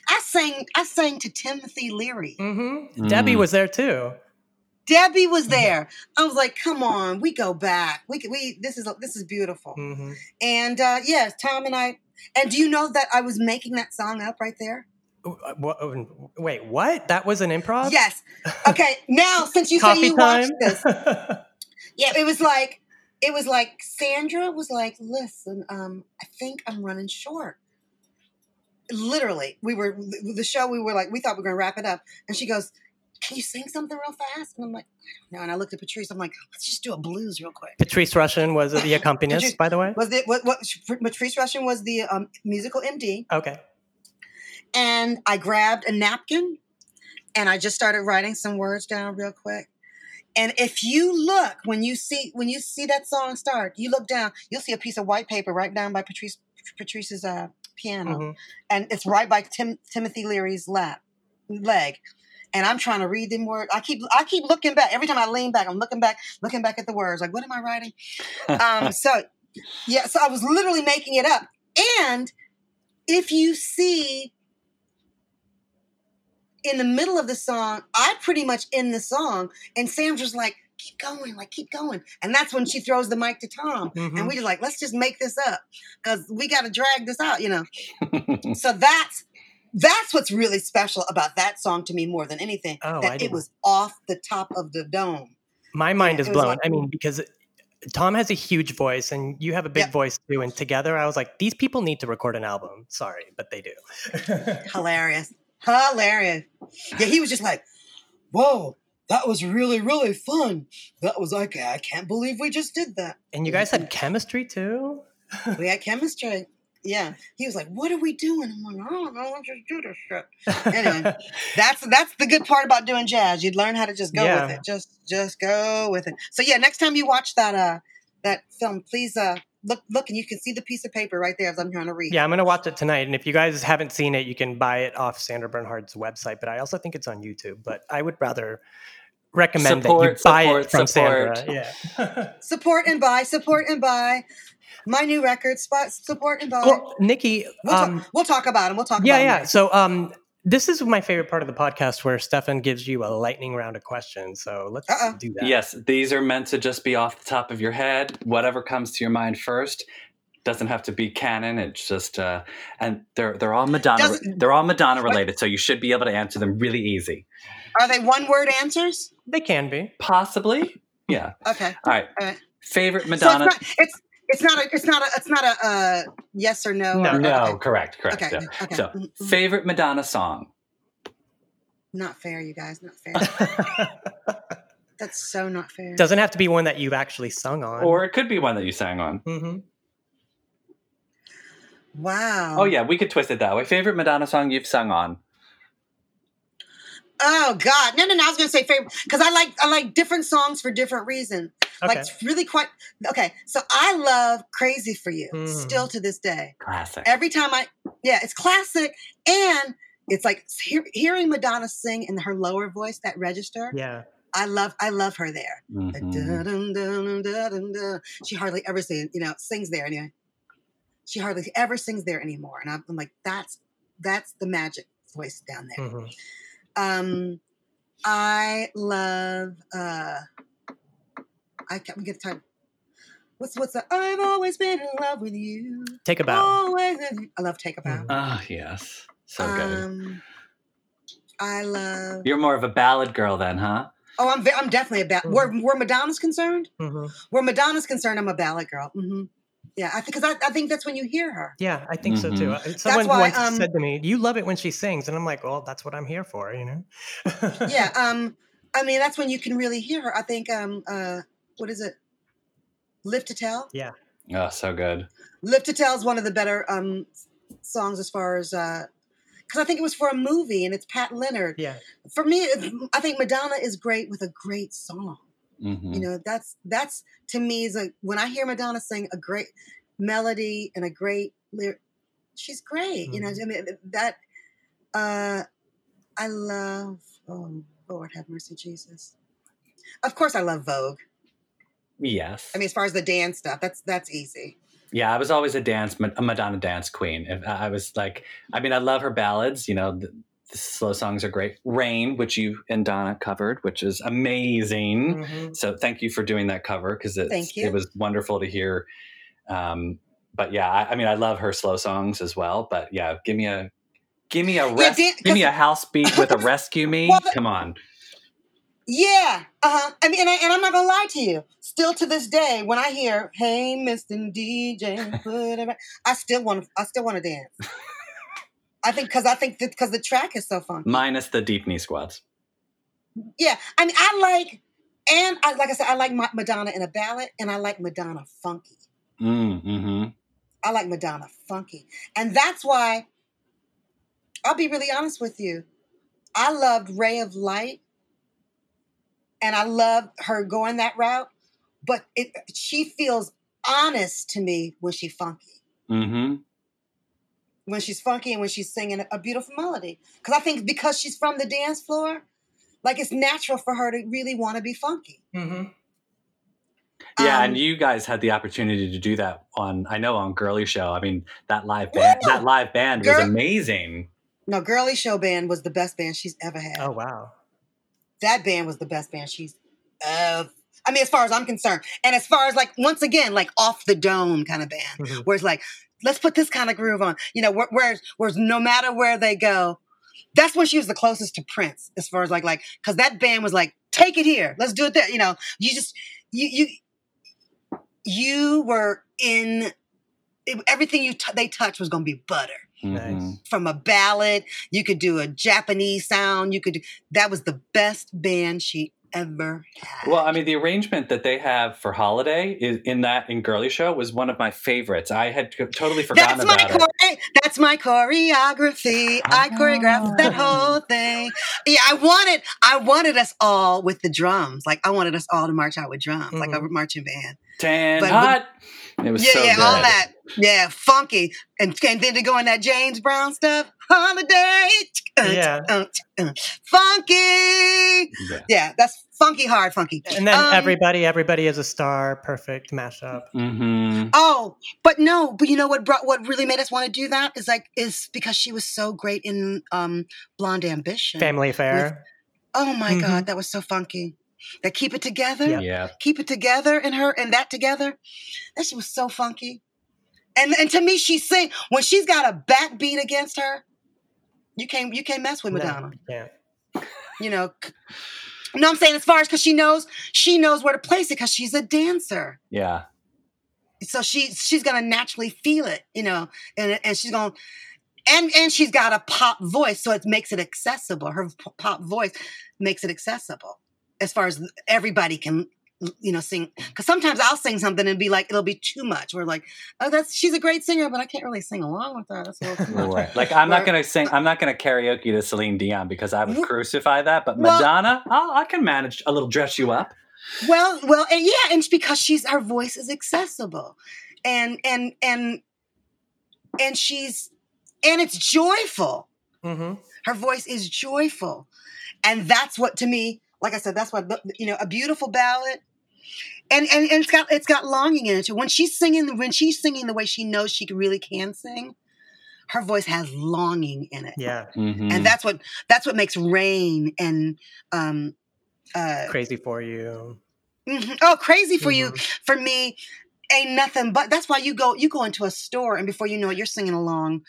I sang I sang to Timothy Leary. Mhm. Debbie Mm. was there too. Debbie Mm-hmm. was there. I was like, "Come on, we go back. We can- we this is this is beautiful." hmm And uh, yes, Tom and I. And do you know that I was making that song up right there? Wait, what? That was an improv? Yes. Okay. Now, since you say you time. watched this, yeah, it was like it was like Sandra was like, "Listen, um, I think I'm running short." Literally, we were the show. We were like, we thought we were gonna wrap it up, and she goes, "Can you sing something real fast?" And I'm like, "No." And I looked at Patrice. I'm like, "Let's just do a blues real quick." Patrice Rushen was the accompanist, Patrice- by the way. Was it what? What? Patrice Rushen was the um, musical MD. Okay. And I grabbed a napkin and I just started writing some words down real quick. And if you look when you see when you see that song start, you look down, you'll see a piece of white paper right down by Patrice Patrice's uh, piano, Mhm. and it's right by Tim, Timothy Leary's lap leg. And I'm trying to read them words. I keep I keep looking back every time I lean back. I'm looking back, looking back at the words. Like, what am I writing? um, so yeah, so I was literally making it up. And if you see in the middle of the song, I pretty much end the song, and Sam's just like, keep going, like keep going. And that's when she throws the mic to Tom. Mhm. And we just like, let's just make this up. Cause we gotta drag this out, you know. so that's that's what's really special about that song to me more than anything. Oh, I that it didn't- was off the top of the dome. My mind Yeah, is it blown. like- I mean, because Tom has a huge voice and you have a big Yep. voice too. And together I was like, these people need to record an album. Sorry, but they do. Hilarious. Hilarious. Yeah, he was just like, whoa, that was really, really fun. That was like, I can't believe we just did that. and you guys had chemistry too? We had chemistry. Yeah. He was like, what are we doing? I'm like, "Oh, I don't know. Let's just do this shit. Anyway, that's that's the good part about doing jazz. You'd learn how to just go Yeah. with it. Just just go with it. So yeah, next time you watch that uh that film, please uh look look and you can see the piece of paper right there as I'm trying to read. yeah, I'm going to watch it tonight. And if you guys haven't seen it, you can buy it off Sandra Bernhard's website. But I also think it's on YouTube. But I would rather recommend Support, that you buy support, it from support. Sandra. Yeah. Support and buy, support and buy. My new record, spot, support and buy. well, Niki, we'll, um, talk, we'll talk about them. We'll talk yeah, about 'em yeah. later. So, um, this is my favorite part of the podcast where Stefan gives you a lightning round of questions. So let's Uh-uh. do that. Yes, these are meant to just be off the top of your head. Whatever comes to your mind first doesn't have to be canon. It's just uh, and they're they're all Madonna. Doesn't- they're all Madonna related, so you should be able to answer them really easy. Are they one word answers? They can be. Possibly, yeah. Okay. All right. All right. Favorite So Madonna? it's not, it's it's not a it's not a it's not a uh, yes or no. No. or- no, okay. correct, correct. Okay, yeah. okay. So, Mhm, mhm. favorite Madonna song? Not fair, you guys. Not fair. That's so not fair. Doesn't have to be one that you've actually sung on. Or it could be one that you sang on. Mm-hmm. wow. Oh yeah, we could twist it that way. Favorite Madonna song you've sung on? Oh God. No, no, no. I was gonna say favorite because I like I like different songs for different reasons. Okay. Like it's really quite okay. So I love Crazy for You Mhm. still to this day. Classic. Every time I yeah, it's classic and it's like hear, hearing Madonna sing in her lower voice, that register. Yeah. I love I love her there. Like, Mhm. She hardly ever sings, you know, sings there anyway. She hardly ever sings there anymore. And I'm, I'm like, that's that's the magic voice down there. Mhm. Um I love uh I can't get the time. What's what's the I've always been in love with you. Take a bow. Always in- I love Take a Bow. Ah, yes. So good. Um I love You're more of a ballad girl then, huh? Oh, I'm I'm definitely a ballad. Where where Madonna's concerned, Mhm. where Madonna's concerned, I'm a ballad girl. hmm Yeah, because I, I think that's when you hear her. Yeah, I think so Mhm. too. Uh, Someone why, once um, said to me, "You love it when she sings," and I'm like, "Well, that's what I'm here for," you know. Yeah, um, I mean that's when you can really hear her. I think um, uh, what is it? Live to Tell. yeah. Oh, so good. Live to Tell is one of the better um songs as far as uh, because I think it was for a movie and it's Pat Leonard. Yeah. For me, I think Madonna is great with a great song. Hmm You know, that's that's to me is a when I hear Madonna sing a great melody and a great lyric, she's great. You know, I mean that uh I love oh Lord have mercy, Jesus. Of course I love Vogue. Yes. I mean as far as the dance stuff, that's that's easy. yeah, I was always a dance, a Madonna dance queen. I was like, I mean, I love her ballads. You know, the, slow songs are great. Rain, which you and Donna covered, which is amazing. Mhm. So thank you for doing that cover because it it was wonderful to hear. Um, but yeah, I, I mean, I love her slow songs as well. But yeah, give me a give me a res- Dan- give me a house beat with a rescue me. Well, Come on. Yeah, uh-huh. I mean, and, I, and I'm not gonna lie to you. Still to this day, when I hear "Hey, Mr. DJ," I still want to. I still want to dance. I think because I think because the track is so fun. Minus the deep knee squats. Yeah, I mean, I like, and I like I said, I like Ma- Madonna in a ballad, and I like Madonna funky. Mm, hmm I like Madonna funky, and that's why. I'll be really honest with you. I loved Ray of Light, and I loved her going that route, but it she feels honest to me when she funky. hmm When she's funky and when she's singing a beautiful melody. Because I think because she's from the dance floor, like it's natural for her to really want to be funky. Mhm. Yeah, Um, and you guys had the opportunity to do that on I know on Girlie Show. I mean, that live band Yeah. that live band was amazing. No, Girlie Show Band was the best band she's ever had. Oh wow. that band was the best band she's ever. I mean, as far as I'm concerned, and as far as like once again, like off the dome kind of band, Mhm. where it's like, let's put this kind of groove on. You know, where, whereas, whereas no matter where they go, that's when she was the closest to Prince, as far as like like because that band was like, take it here, let's do it there. You know, you just you you you were in it, everything you t- they touched was gonna be butter Nice. Mhm. from a ballad. You could do a Japanese sound. You could do that was the best band she ever had. Well, I mean, the arrangement that they have for Holiday is, in that in Girlie Show was one of my favorites. I had totally forgotten that's my about it. chore- that's my choreography. I choreographed that whole thing. Yeah, I wanted I wanted us all with the drums. Like I wanted us all to march out with drums, like a mm-hmm. marching band. Tan But- hot. It was yeah, so yeah, good. all that. Yeah, funky. And, and then to go in that James Brown stuff. Holiday. Yeah. Uh, uh, funky. Yeah. Yeah, that's funky hard, funky. And then Um, everybody, everybody is a star. Perfect mashup. Mm-hmm. Oh, but no, but you know what brought what really made us want to do that is like is because she was so great in um Blonde Ambition. Family affair. Oh my Mhm. god, that was so funky. That keep it together. Yeah. Yeah. Keep it together and her and that together. That shit was so funky. And and to me, she sing when she's got a backbeat against her. You can't you can't mess with No, Madonna. yeah. You know. c- No, I'm saying as far as because she knows she knows where to place it because she's a dancer. Yeah. so she she's gonna naturally feel it, you know, and and she's gonna and and she's got a pop voice, so it makes it accessible. Her p- pop voice makes it accessible as far as everybody can, you know, sing. Because sometimes I'll sing something and be like, it'll be too much. We're like, oh, that's she's a great singer, but I can't really sing along with her. That's a little too much. Right. Like I'm not gonna sing. I'm not gonna karaoke to Celine Dion because I would crucify that. But Well- Madonna, oh, I can manage a little dress you up. Well, well, and yeah, and it's because she's her voice is accessible, and and and and she's and it's joyful. hmm Her voice is joyful, and that's what to me, like I said, that's what you know, a beautiful ballad. And, and, and it's got it's got longing in it too. When she's singing, when she's singing the way she knows she really can sing, her voice has longing in it, Yeah. Mhm. and that's what that's what makes Rain and um, uh, Crazy for you. Mhm. Oh, crazy for you. Mhm. For me, ain't nothing but that's why you go you go into a store and before you know it, you're singing along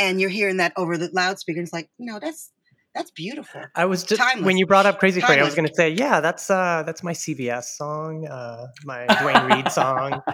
and you're hearing that over the loudspeaker. And it's like, no, that's that's beautiful. I was just Timeless. when you brought up Crazy for You, I was going to say, yeah, that's uh that's my CVS song, uh my Duane Reade song.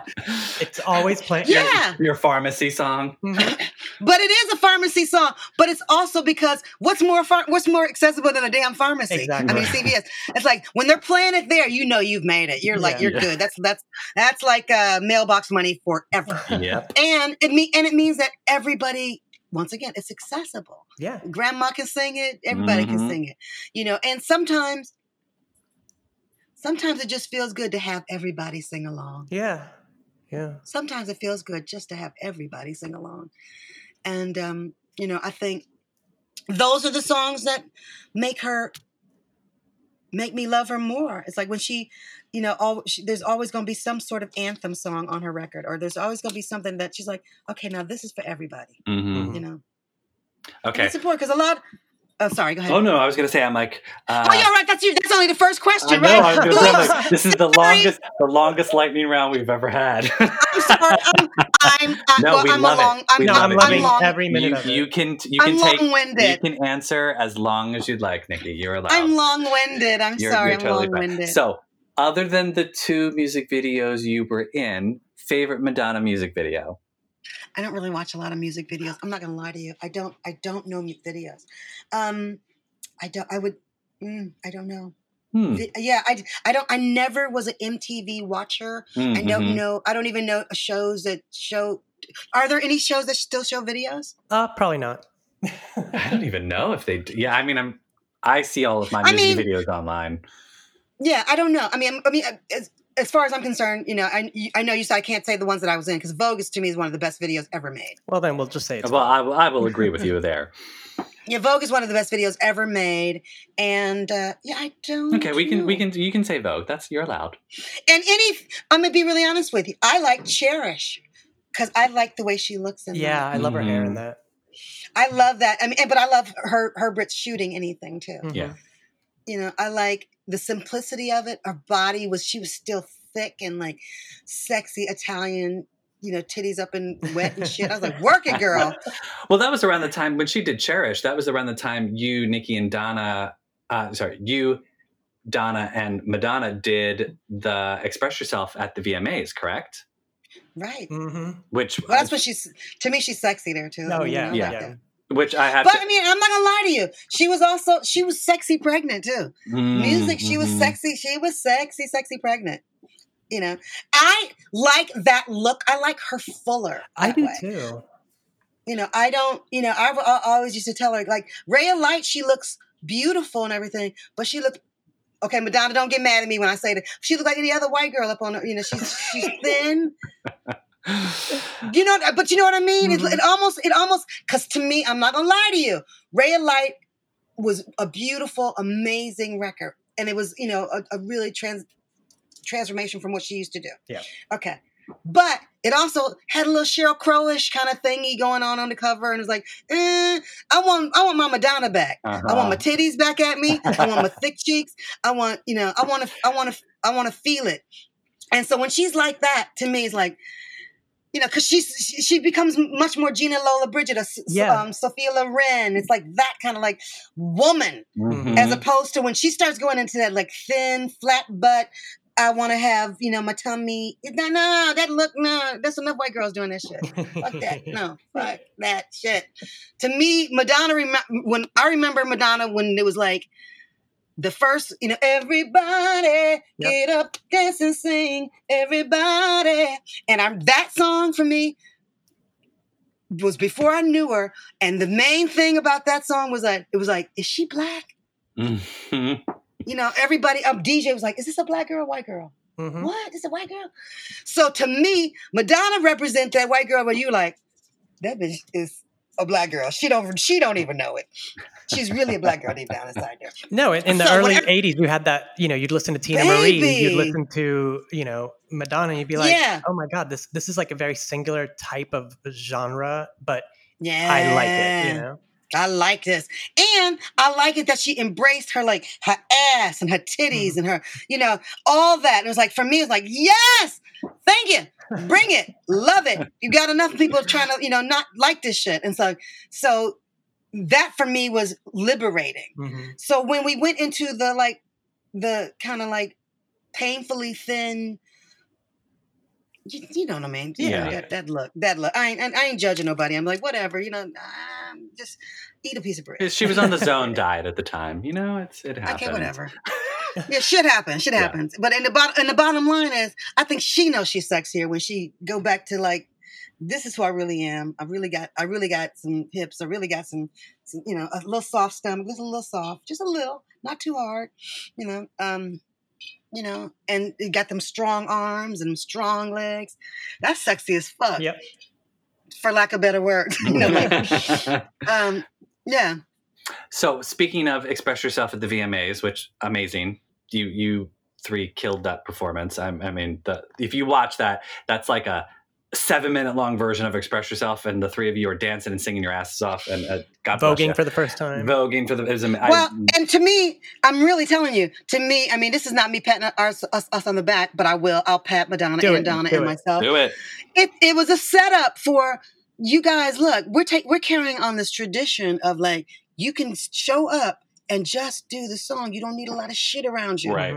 It's always playing. Yeah, your pharmacy song. Mhm. but it is a pharmacy song. But it's also because what's more phar- what's more accessible than a damn pharmacy? Exactly. I mean, CVS. It's like when they're playing it there, you know you've made it. You're like Yeah. you're Yeah. good. That's that's that's like uh, mailbox money forever. Yep. and it mean and it means that everybody. Once again, it's accessible. Yeah. grandma can sing it everybody Mhm. can sing it you know and sometimes sometimes it just feels good to have everybody sing along Yeah. Yeah. sometimes it feels good just to have everybody sing along and um you know i think those are the songs that make her make me love her more it's like when she you know all she, there's always going to be some sort of anthem song on her record or there's always going to be something that she's like okay now this is for everybody Mhm. you know Okay. it's important because a lot oh sorry go ahead Oh no, I was gonna say I'm like. Uh, Oh, yeah, right. That's you. That's only the first I question, know. right? I was gonna say, I'm like, this is the longest, the longest lightning round we've ever had. I'm sorry. I'm, I'm, I'm, No, well, we I'm love a it. long, I'm, No, I'm loving long, every minute you, of it. you can you I'm can take you long-winded. can answer as long as you'd like, Niki. You're allowed. I'm long-winded. I'm You're- sorry. you're I'm totally fine. long-winded. So, other than the two music videos you were in, favorite Madonna music video? I don't really watch a lot of music videos. I'm not gonna lie to you. I don't. I don't know music videos. Um, I don't. I would. Mm, I don't know. Hmm. Yeah, I. I don't. I never was an MTV watcher. I don't Mhm. know. I don't even know shows that show. Are there any shows that still show videos? Uh probably not. I don't even know if they. d- Yeah, I mean, I'm. I see all of my I music mean- videos online. Yeah, I don't know. I mean, I mean, as, as far as I'm concerned, you know, I I know you said I can't say the ones that I was in because Vogue is to me is one of the best videos ever made. Well then we'll just say it's Well, I, will- I will agree with you there. Yeah, Vogue is one of the best videos ever made, and uh, yeah, I don't. Okay, we can we can you can say Vogue. That's you're allowed. And any, I'm gonna be really honest with you. I like Cherish because I like the way she looks in Yeah, that. I love her hair in Mhm. that. I love that. I mean, but I love her Herb Ritts shooting anything too. Mhm. Yeah. You know, I like the simplicity of it. Her body was she was still thick and like sexy Italian. You know, titties up and wet and shit. I was like, work it, girl. Well, that was around the time when she did Cherish. That was around the time you, Niki, and Donna. Uh, sorry, you, Donna, and Madonna did the Express Yourself at the VMAs, correct? Right. hmm Which Well, that's what she's. To me, she's sexy there too. Oh I yeah, Yeah. yeah. That. which I have. But to, I mean, I'm not gonna lie to you. She was also she was sexy pregnant too. Mm, Music, she was mhm. sexy. She was sexy, sexy pregnant. You know, I like that look. I like her fuller. I do way. too. You know, I don't. You know, I've, I always used to tell her like Ray of Light. She looks beautiful and everything, but she looked. Okay, Madonna, don't get mad at me when I say that. She looked like any other white girl up on her. You know, she's she's thin. You know, but you know what I mean? Mhm. It, it almost, it almost, because to me, I'm not gonna lie to you. Ray of Light was a beautiful, amazing record, and it was, you know, a, a really trans transformation from what she used to do. Yeah. Okay. But it also had a little Sheryl Crowish kind of thingy going on on the cover, and it was like, eh, I want, I want my Madonna back. I Uh-huh. want my titties back at me. I want my thick cheeks. I want, you know, I want to, I want to, I want to feel it. And so when she's like that, to me, it's like, you know, because she's she, she becomes much more Gina Lollobrigida, or Yeah. um, Sophia Loren. It's like that kind of like woman, Mhm. as opposed to when she starts going into that like thin, flat butt. I want to have, you know, my tummy. No, no, that look, no, that's enough white girls doing that shit. Fuck that. No, fuck that shit. To me, Madonna, rem- when I remember Madonna when it was like the first, you know, everybody get up, dance and sing, everybody. And I'm that song for me was before I knew her. And the main thing about that song was like, it was like, is she black? Mhm. You know, everybody, um, DJ was like, is this a black girl or white girl? Mhm. What? It's a white girl. So to me, Madonna represents that white girl, but you like, that bitch is a black girl. She don't she don't even know it. She's really a black girl deep down inside there. No, in, in the So early whenever- '80s, you had that. You know, you'd listen to Teena Marie, you'd listen to you know Madonna, and you'd be like, Yeah. "Oh my God, this this is like a very singular type of genre, but Yeah. I like it." You know, I like this. And I like it that she embraced her like her ass and her titties Mm-hmm. and her, you know, all that. And it was like for me, it's like, yes, thank you. Bring it. Love it. You got enough people trying to, you know, not like this shit. And so so that for me was liberating. Mhm. So when we went into the like the kind of like painfully thin you, you know what I mean? Yeah, Yeah. That, that look, that look. I ain't, I ain't judging nobody. I'm like, whatever, you know. Just eat a piece of bread. She was on the zone diet at the time. You know, it's it happens. Okay, whatever. yeah, shit happens. Shit Yeah. happens. But in the bottom, and the bottom line is, I think she knows she sucks here when she go back to like, this is who I really am. I really got, I really got some hips. I really got some, some you know, a little soft stomach, just a little soft, just a little, not too hard, you know. Um, you know, and you got them strong arms and strong legs. That's sexy as fuck, Yep. For lack of better word. you know, like, um, yeah. so speaking of express yourself at the VMAs, which amazing. You you three killed that performance. I, I mean, the, if you watch that, that's like a seven minute long version of express yourself, and the three of you are dancing and singing your asses off, and uh, God bless Voguing you. for the first time. voguing for the. It was, am- I- Well, and to me, I'm really telling you. To me, I mean, this is not me patting us, us, us on the back, but I will. I'll pat Madonna Do and it, Donna do and it. myself. do it. It it was a setup for you guys. Look, we're ta- we're carrying on this tradition of like you can show up and just do the song. You don't need a lot of shit around you. Right.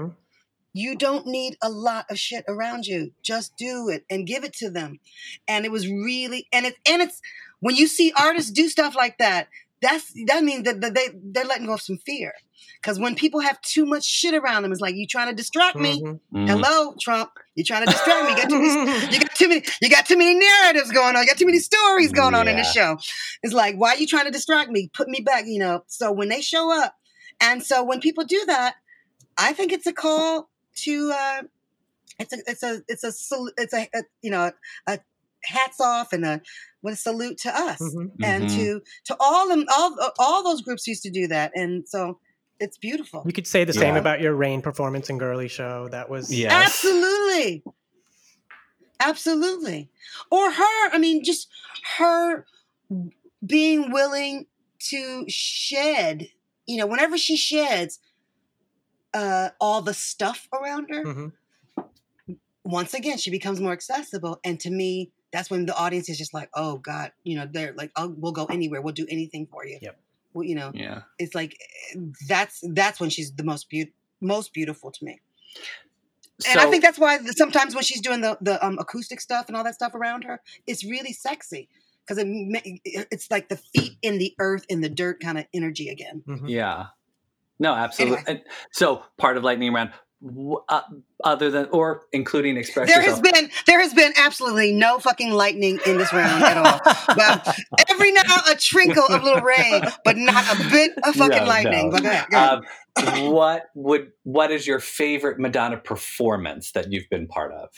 You don't need a lot of shit around you. Just do it and give it to them. And it was really and it's and it's when you see artists do stuff like that, that's that means that that they they're letting go of some fear. Because when people have too much shit around them, it's like you trying to distract me. Mhm. Mhm. Hello, Trump. You trying to distract me? You got, too many, you got too many. You got too many narratives going on. You got too many stories going on in the show. It's like, why are you trying to distract me? Put me back. You know. So when they show up, and so when people do that, I think it's a call to. Uh, it's a. It's a. It's a. It's a. a you know. A hats off and a. What a salute to us Mhm. and Mhm. to to all them all all those groups used to do that and so it's beautiful. You could say the same about your rain performance and Girlie Show. That was Yes. Absolutely. Absolutely. Or her, I mean, just her being willing to shed, you know, whenever she sheds uh, all the stuff around her, Mhm. once again, she becomes more accessible. And to me, that's when the audience is just like, oh God, you know, they're like, oh, we'll go anywhere. We'll do anything for you. Yep. Well, you know, Yeah. it's like, eh, that's, that's when she's the most beautiful, most beautiful to me. And I think that's why sometimes when she's doing the the um, acoustic stuff and all that stuff around her, it's really sexy because it, it's like the feet in the earth, in the dirt kind of energy again. Mhm. Yeah. No, absolutely. Anyway. And so part of lightning round, uh, other than or including express There has been there has been absolutely no fucking lightning in this round at all. But every now a trinkle of little rain, but not a bit of fucking No, lightning. no. But go ahead, go ahead. Um, what would what is your favorite Madonna performance that you've been part of?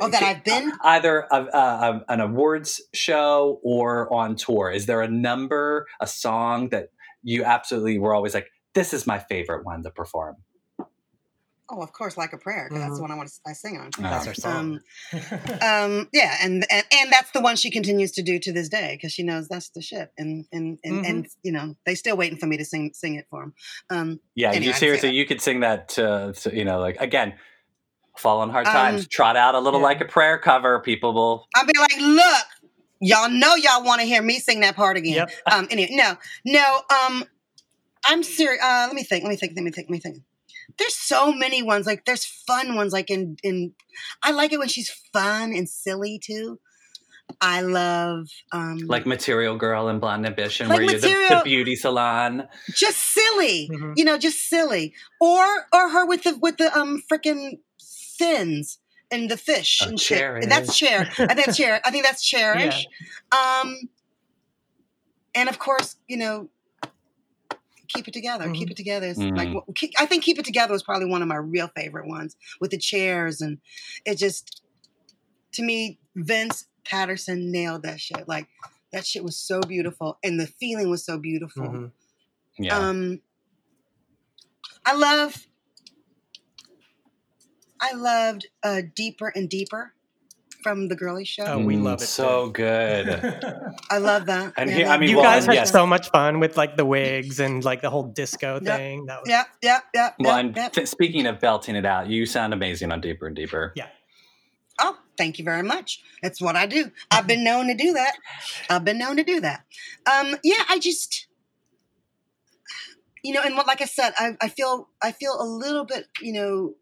Oh, that I've been? either a, a, a- an awards show or on tour. Is there a number, a song that you absolutely were always like, this is my favorite one to perform? Oh, of course, like a prayer. 'cause That's the one I want to I sing on. That's Um, our song. Um, um, yeah, and, and and that's the one she continues to do to this day because she knows that's the shit, and and and, and you know they still waiting for me to sing sing it for them. Um, Yeah, Anyway, you I'd seriously, you could sing that to, to, you know, like again, fall on hard Um, times, trot out a little yeah. like a prayer cover. People will. I'll be like, look, y'all know y'all want to hear me sing that part again. Yep. Um, anyway, no, no. Um, I'm serious. Uh, let me think. Let me think. Let me think. Let me think. There's so many ones. Like there's fun ones. Like in in. I like it when she's fun and silly too. I love um Like Material Girl and Blonde Ambition, Like where you're the, the beauty salon. just silly. Mhm. You know, just silly. Or or her with the with the um freaking fins and the fish Oh, and shit. Cherish. That's chair. I think that's chair. I think that's cherish. Um, and of course, you know, keep it together. Keep Mhm. it together. Mhm. like I think keep it together was probably one of my real favorite ones with the chairs and it just to me Vince Paterson nailed that shit. Like that shit was so beautiful and the feeling was so beautiful. Mhm. Yeah. Um, I love, I loved uh, Deeper and Deeper from the Girlie Show. Oh, we Mm, love it So too. good. I love that. And Yeah, he- I mean, you well, guys and had yes. so much fun with like the wigs and like the whole disco Yeah. thing. That was yeah, yeah, yeah, Well, yeah, and yeah. th- speaking of belting it out, you sound amazing on Deeper and Deeper. yeah. Oh, thank you very much. That's what I do. I've been known to do that. I've been known to do that. Um, yeah, I just, you know, and what, like I said, I, I feel, I feel a little bit, you know,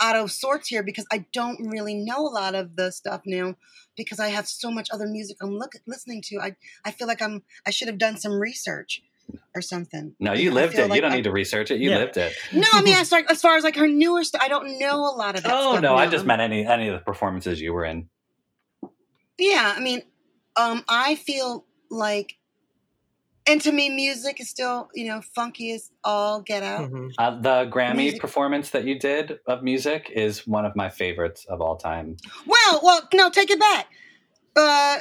out of sorts here because I don't really know a lot of the stuff now because I have so much other music I'm look, listening to. I, I feel like I'm, I should have done some research or something. No, you I lived feel it. like you don't I- need to research it. You Yeah. lived it. No, I mean, as far, as far as like her newer stuff, I don't know a lot of that Oh stuff no, I just meant any any of the performances you were in. Yeah, I mean, um, I feel like, and to me, music is still, you know, funky as all get out. Mhm. Uh, the Grammy Music- performance that you did of music is one of my favorites of all time. Well, well, no, take it back. Uh,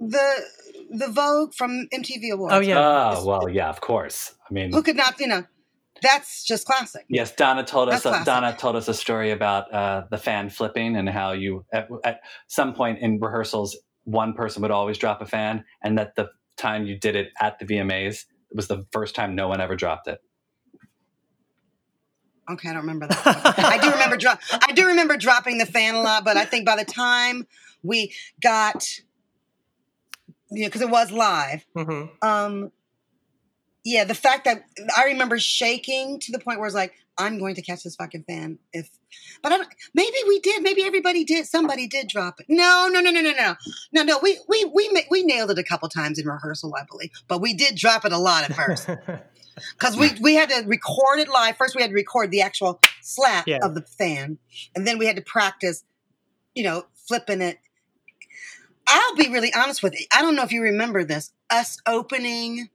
the the Vogue from MTV Awards. Oh yeah. Oh well, yeah, of course. I mean, Who could not, you know, that's just classic. yes, Donna told us. Classic. Donna told us a story about uh, the fan flipping and how you at, at some point in rehearsals, one person would always drop a fan, and that the time you did it at the VMAs it was the first time no one ever dropped it. Okay, I don't remember that. I do remember drop. I do remember dropping the fan a lot, but I think by the time we got, you know, because it was live, Mhm. um yeah, the fact that I remember shaking to the point where I was like, I'm going to catch this fucking fan. If, but I don't, maybe we did. Maybe everybody did. Somebody did drop it. No, no, no, no, no, no, no, no. We we we we nailed it a couple times in rehearsal, I believe. But we did drop it a lot at first because we we had to record it live. First, we had to record the actual slap yeah. of the fan, and then we had to practice, you know, flipping it. I'll be really honest with you. I don't know if you remember this. Us opening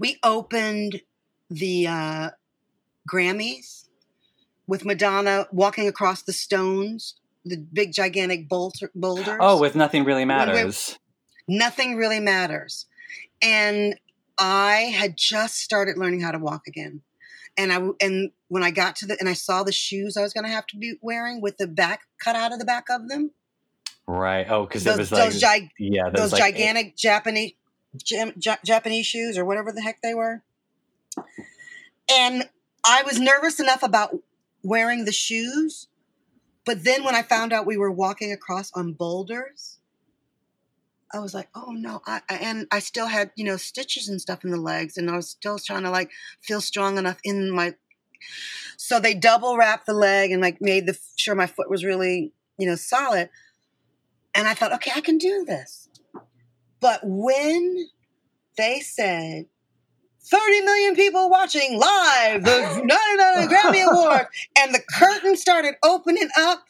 we opened the uh, grammys with madonna walking across the stones the big gigantic boulder, boulders Oh, with nothing really matters. nothing really matters. And I had just started learning how to walk again. And I and when I got to the and I saw the shoes I was going to have to be wearing with the back cut out of the back of them. Right. Oh, because it Those was like those, gi- yeah, those like, gigantic Japanese Ja- Japanese shoes or whatever the heck they were. And I was nervous enough about wearing the shoes, but then when I found out we were walking across on boulders, I was like, "Oh no!" I- and I still had you know stitches and stuff in the legs, and I was still trying to like feel strong enough in my. So they double wrapped the leg and like made the sure my foot was really you know solid, and I thought, okay, I can do this. But when they said 30 million people watching live the 99 Grammy Awards, and the curtain started opening up,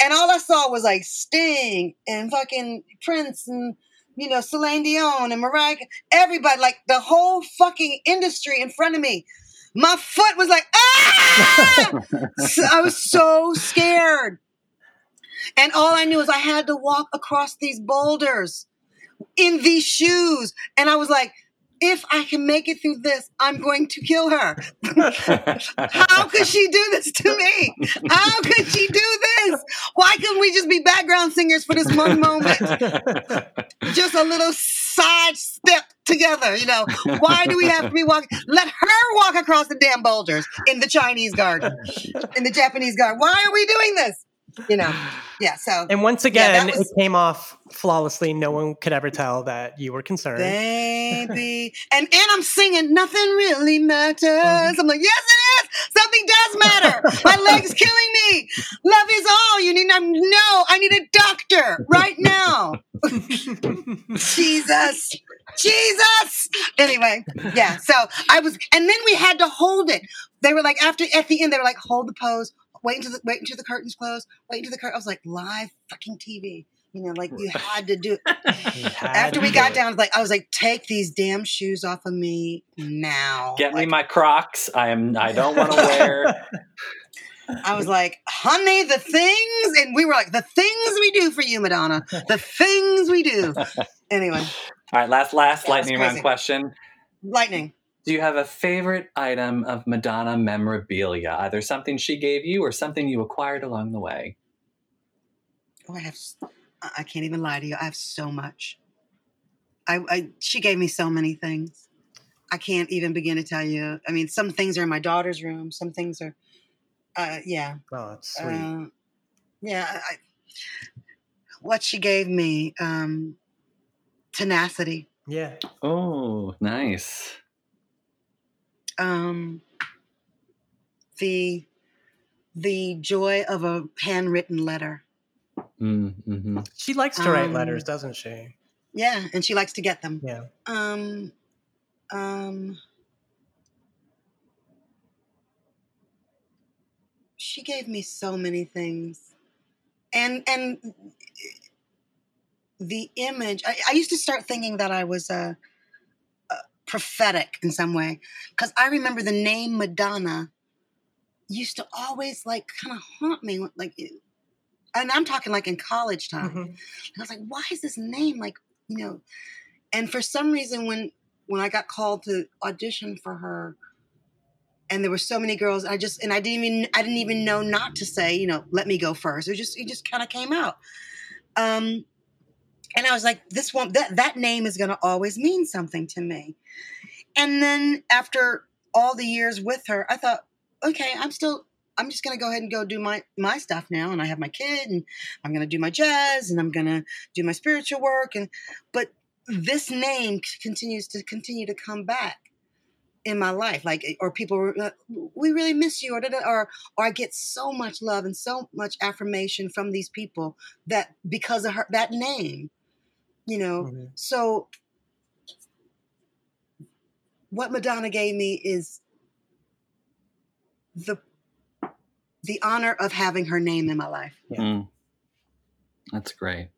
and all I saw was like Sting and fucking Prince and you know Celine Dion and Mariah, everybody, like the whole fucking industry in front of me. My foot was like ah! So I was so scared. And all I knew is I had to walk across these boulders in these shoes. And I was like, if I can make it through this, I'm going to kill her. How could she do this to me? How could she do this? Why couldn't we just be background singers for this one moment? Just a little side step together, you know. Why do we have to be walking? Let her walk across the damn boulders in the Chinese garden, in the Japanese garden. Why are we doing this? You know. Yeah. So And once again, that was- it came off flawlessly. No one could ever tell that you were concerned. baby, and and I'm singing. Nothing really matters. I'm like, yes, it is. Something does matter. My leg's killing me. Love is all you need. I'm no. I need a doctor right now. Jesus. Jesus. Anyway, yeah. So I was, and then we had to hold it. They were like, after at the end, they were like, hold the pose, wait until the wait until the curtains close, wait until the curtain. I was like, live fucking TV. You know, like you had to do it. Had After we to got do it. down, like I was like, take these damn shoes off of me now. Get me my Crocs. I am. I don't want to wear. I was like, honey, the things, and we were like, the things we do for you, Madonna, the things we do. Anyway, All right, last last Yeah, it was lightning round question. lightning. Do you have a favorite item of Madonna memorabilia? Either something she gave you or something you acquired along the way. Oh, I have. s- I I can't even lie to you. I have so much. I, I she gave me so many things. I can't even begin to tell you. I mean, some things are in my daughter's room. Some things are, uh, yeah, Oh, it's sweet. uh, yeah. I, what she gave me, um, tenacity. yeah. Oh, nice. Um, the the joy of a handwritten letter. Mm-hmm. She likes to write Um, letters, doesn't she? Yeah, and she likes to get them. Yeah. Um, um, she gave me so many things, and and the image. I, I used to start thinking that I was a uh, prophetic in some way because I remember the name Madonna used to always like kind of haunt me, like. And I'm talking like in college time. Mhm. And I was like, why is this name like, you know? And for some reason, when when I got called to audition for her, and there were so many girls, I just and I didn't even I didn't even know not to say, you know, let me go first. It just it just kind of came out. Um, and I was like, this one that that name is going to always mean something to me. And then after all the years with her, I thought, okay, I'm still I'm just going to go ahead and go do my my stuff now. And I have my kid and I'm going to do my jazz and I'm going to do my spiritual work. And but this name continues to continue to come back in my life. Like eh, or people uh, we really miss you or, or or I get so much love and so much affirmation from these people that because of her that name you know Mhm. so what Madonna gave me is the the honor of having her name in my life. Yeah. Mm. That's great.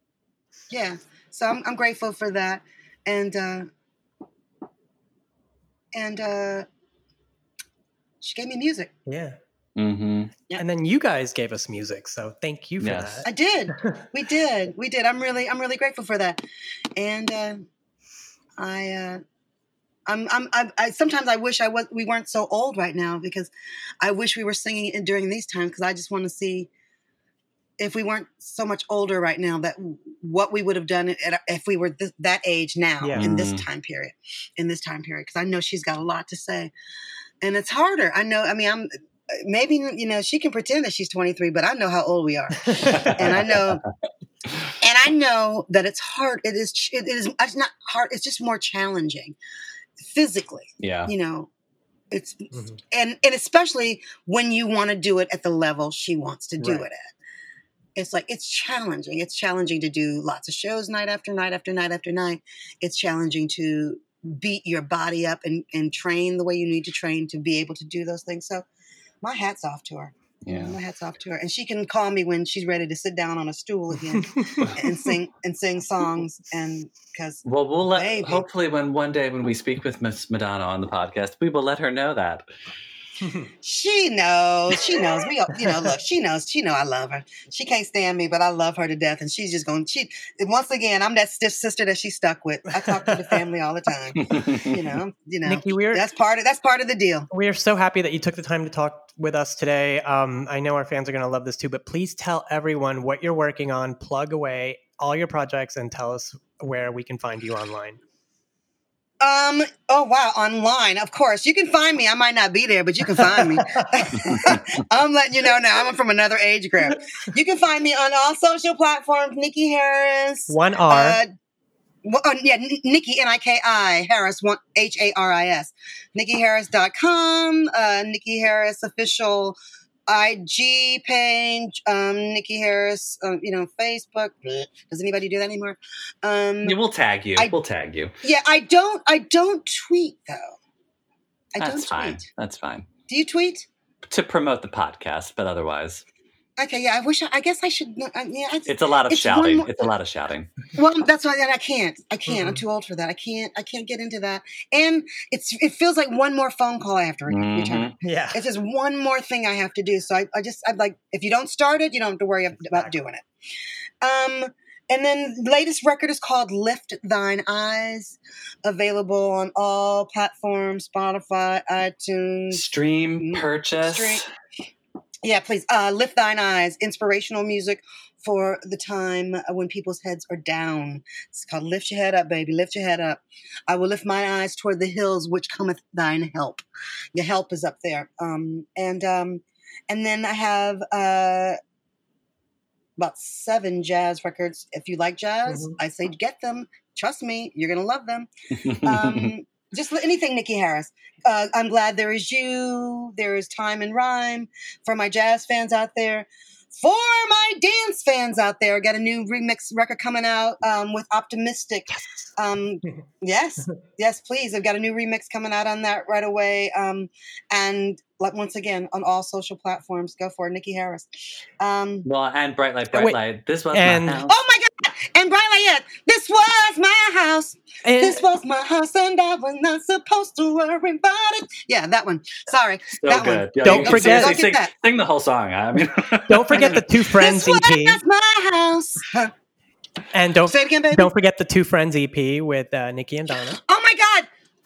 Yeah. So I'm I'm grateful for that. And uh and uh she gave me music. Yeah. Mm-hmm. Yeah. And then you guys gave us music, so thank you for Yes. I did. We did. We did. I'm really I'm really grateful for that. And uh I uh I'm, I'm, I, I sometimes I wish I was we weren't so old right now because I wish we were singing it during these times because I just want to see if we weren't so much older right now that what we would have done at, if we were th- that age now Yeah. in this Mm. time period in this time period because I know she's got a lot to say and it's harder I know I mean I'm maybe you know she can pretend that she's 23 but I know how old we are and I know and I know that it's hard. it is it is It's not hard. It's just more challenging physically. Yeah. You know, it's Mhm. and and especially when you want to do it at the level she wants to do Right. it at. It's like it's challenging. It's challenging to do lots of shows night after night after night after night. It's challenging to beat your body up and and train the way you need to train to be able to do those things. So, my hats off to her. Yeah. My hats off to her, and she can call me when she's ready to sit down on a stool again and sing and sing songs and because Well, we'll let. Maybe. Hopefully, when one day when we speak with Miss Madonna on the podcast, we will let her know that. she knows. She knows. We, you know, look, she knows. She know I love her. She can't stand me, but I love her to death, and she's just going. She once again, I'm that stiff sister that she's stuck with. I talk to the family all the time. You know, you know. Niki, we're that's part of that's part of the deal. we are so happy that you took the time to talk with us today. Um, I know our fans are going to love this too, but please tell everyone what you're working on. Plug away all your projects and tell us where we can find you online. Um. Oh wow. Online, of course. You can find me. I might not be there, but you can find me. I'm letting you know now. I'm from another age group. You can find me on all social platforms. Niki Haris. One R. Uh, well, oh, yeah, Niki N I K I Haris one H A R I S. NikiHaris.com. Uh, Niki Haris official IG page. Um, Niki Haris. Um, you know, Facebook. Does anybody do that anymore? Um, Yeah, we'll tag you. I- we'll tag you. yeah, I don't. I don't tweet though. I That's don't fine. tweet. That's fine. Do you tweet? To promote the podcast, but otherwise, Okay, yeah. I wish. I, I guess I should. Uh, yeah, I, it's a lot of It's shouting. more- It's a lot of shouting. well, that's why I can't. I can't. I'm Mhm. too old for that. I can't. I can't get into that. And it's. It feels like one more phone call I have to re- Mhm. return. Yeah. It's just one more thing I have to do. So I, I just. I'm like, if you don't start it, you don't have to worry about doing it. Um. And then latest record is called Lift Thine Eyes, available on all platforms, Spotify, iTunes, Stream Mm, purchase. stream- Yeah, please. Uh, lift thine eyes. Inspirational music for the time when people's heads are down. It's called Lift Your Head Up, baby. Lift your head up. I will lift my eyes toward the hills, which cometh thine help. Your help is up there. Um, and um, and then I have uh, about seven jazz records. If you like jazz, Mhm. I say get them. Trust me, you're gonna love them um, just anything Niki Haris. Uh, I'm glad there is you. There is time and rhyme for my jazz fans out there. For my dance fans out there, got a new remix record coming out um, with Optimistic. Um, yes, yes, please. I've got a new remix coming out on that right away. Um, and like once again on all social platforms, go for it, Niki Haris. Um, well, and bright light, Oh, bright wait. light. This was And- my house. oh my God! And Brian Layette, this was my house. And- This was my house, and I was not supposed to worry about it. Yeah, that one. Sorry. so that one. Yeah, Don't you- forget- seriously, Don't sing, get sing the whole song. I mean, don't forget the Two Friends this EP. was my house. And don't Say it again, baby. don't forget the Two Friends EP with uh, Niki and Donna. Oh my God.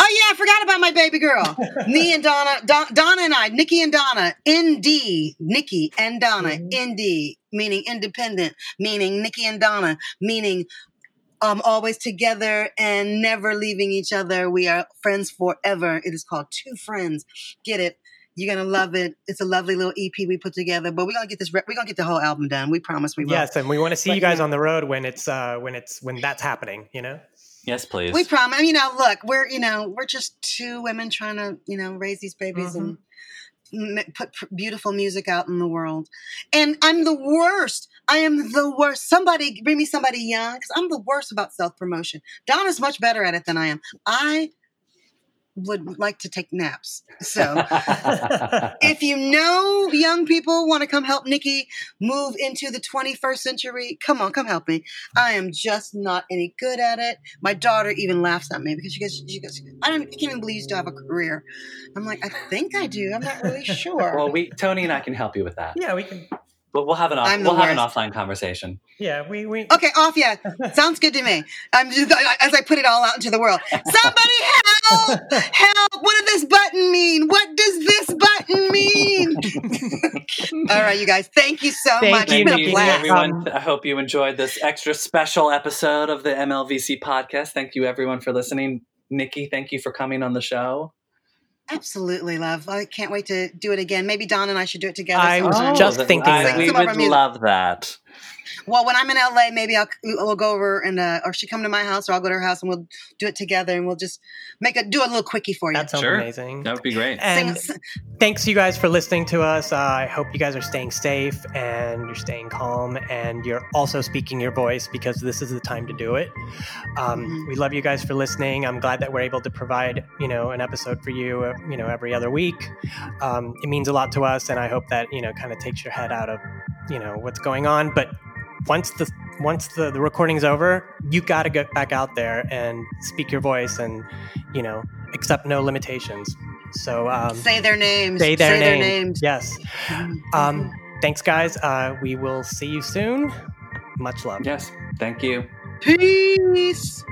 Oh yeah, I forgot about my baby girl. Me and Donna, Don, Donna and I, Niki and Donna, ND, Niki and Donna, Mhm. ND, meaning independent, meaning Niki and Donna, meaning um always together and never leaving each other. We are friends forever. It is called Two Friends. Get it? You're gonna love it. It's a lovely little EP we put together. But we're gonna get this. Re- we're gonna get the whole album done. We promise we will. Yes, and we want to see But, you guys yeah. on the road when it's uh, when it's when that's happening. You know. Yes, please. We promise. You know, look, we're you know we're just two women trying to you know raise these babies and mm-hmm. m- put pr- beautiful music out in the world. And I'm the worst. I am the worst. Somebody bring me somebody young because I'm the worst about self promotion. Donna's much better at it than I am. I would like to take naps. So if you know young people want to come help Niki move into the 21st century, come on, come help me. I am just not any good at it. My daughter even laughs at me because she goes, she goes I don't, I can't even believe you still have a career. I'm like, I think I do. I'm not really sure. well, we Tony and I can help you with that. Yeah, we can. But we'll have an off, I'm we'll have an offline conversation. Yeah, we we. Okay, off. Yeah, sounds good to me. I'm just as I put it all out into the world. Somebody help! Help! What does this button mean? What does this button mean? all right, you guys. Thank you so Thank much. you, Thank you, blast. everyone. I hope you enjoyed this extra special episode of the MLVC podcast. Thank you, everyone, for listening. Niki, thank you for coming on the show. Absolutely, love. I can't wait to do it again. Maybe Don and I should do it together. I was just oh, that- thinking I- that. we Some of our would love that. Well, when I'm in LA, maybe I'll we'll go over and uh, or she come to my house or I'll go to her house and we'll do it together and we'll just make a do a little quickie for you. That sounds Sure. amazing. That would be great. And thanks you guys for listening to us. Uh, I hope you guys are staying safe and you're staying calm and you're also speaking your voice because this is the time to do it. Um, Mhm. We love you guys for listening. I'm glad that we're able to provide you know an episode for you uh, you know every other week. Um, it means a lot to us, and I hope that you know kind of takes your head out of you know what's going on. But once the once the, the recording's over, you got to get back out there and speak your voice and, you know, accept no limitations. So um, say their names. Say their, say their names. Yes. Mm-hmm. Um, thanks, guys. Uh, we will see you soon. Much love. Yes. Thank you. Peace.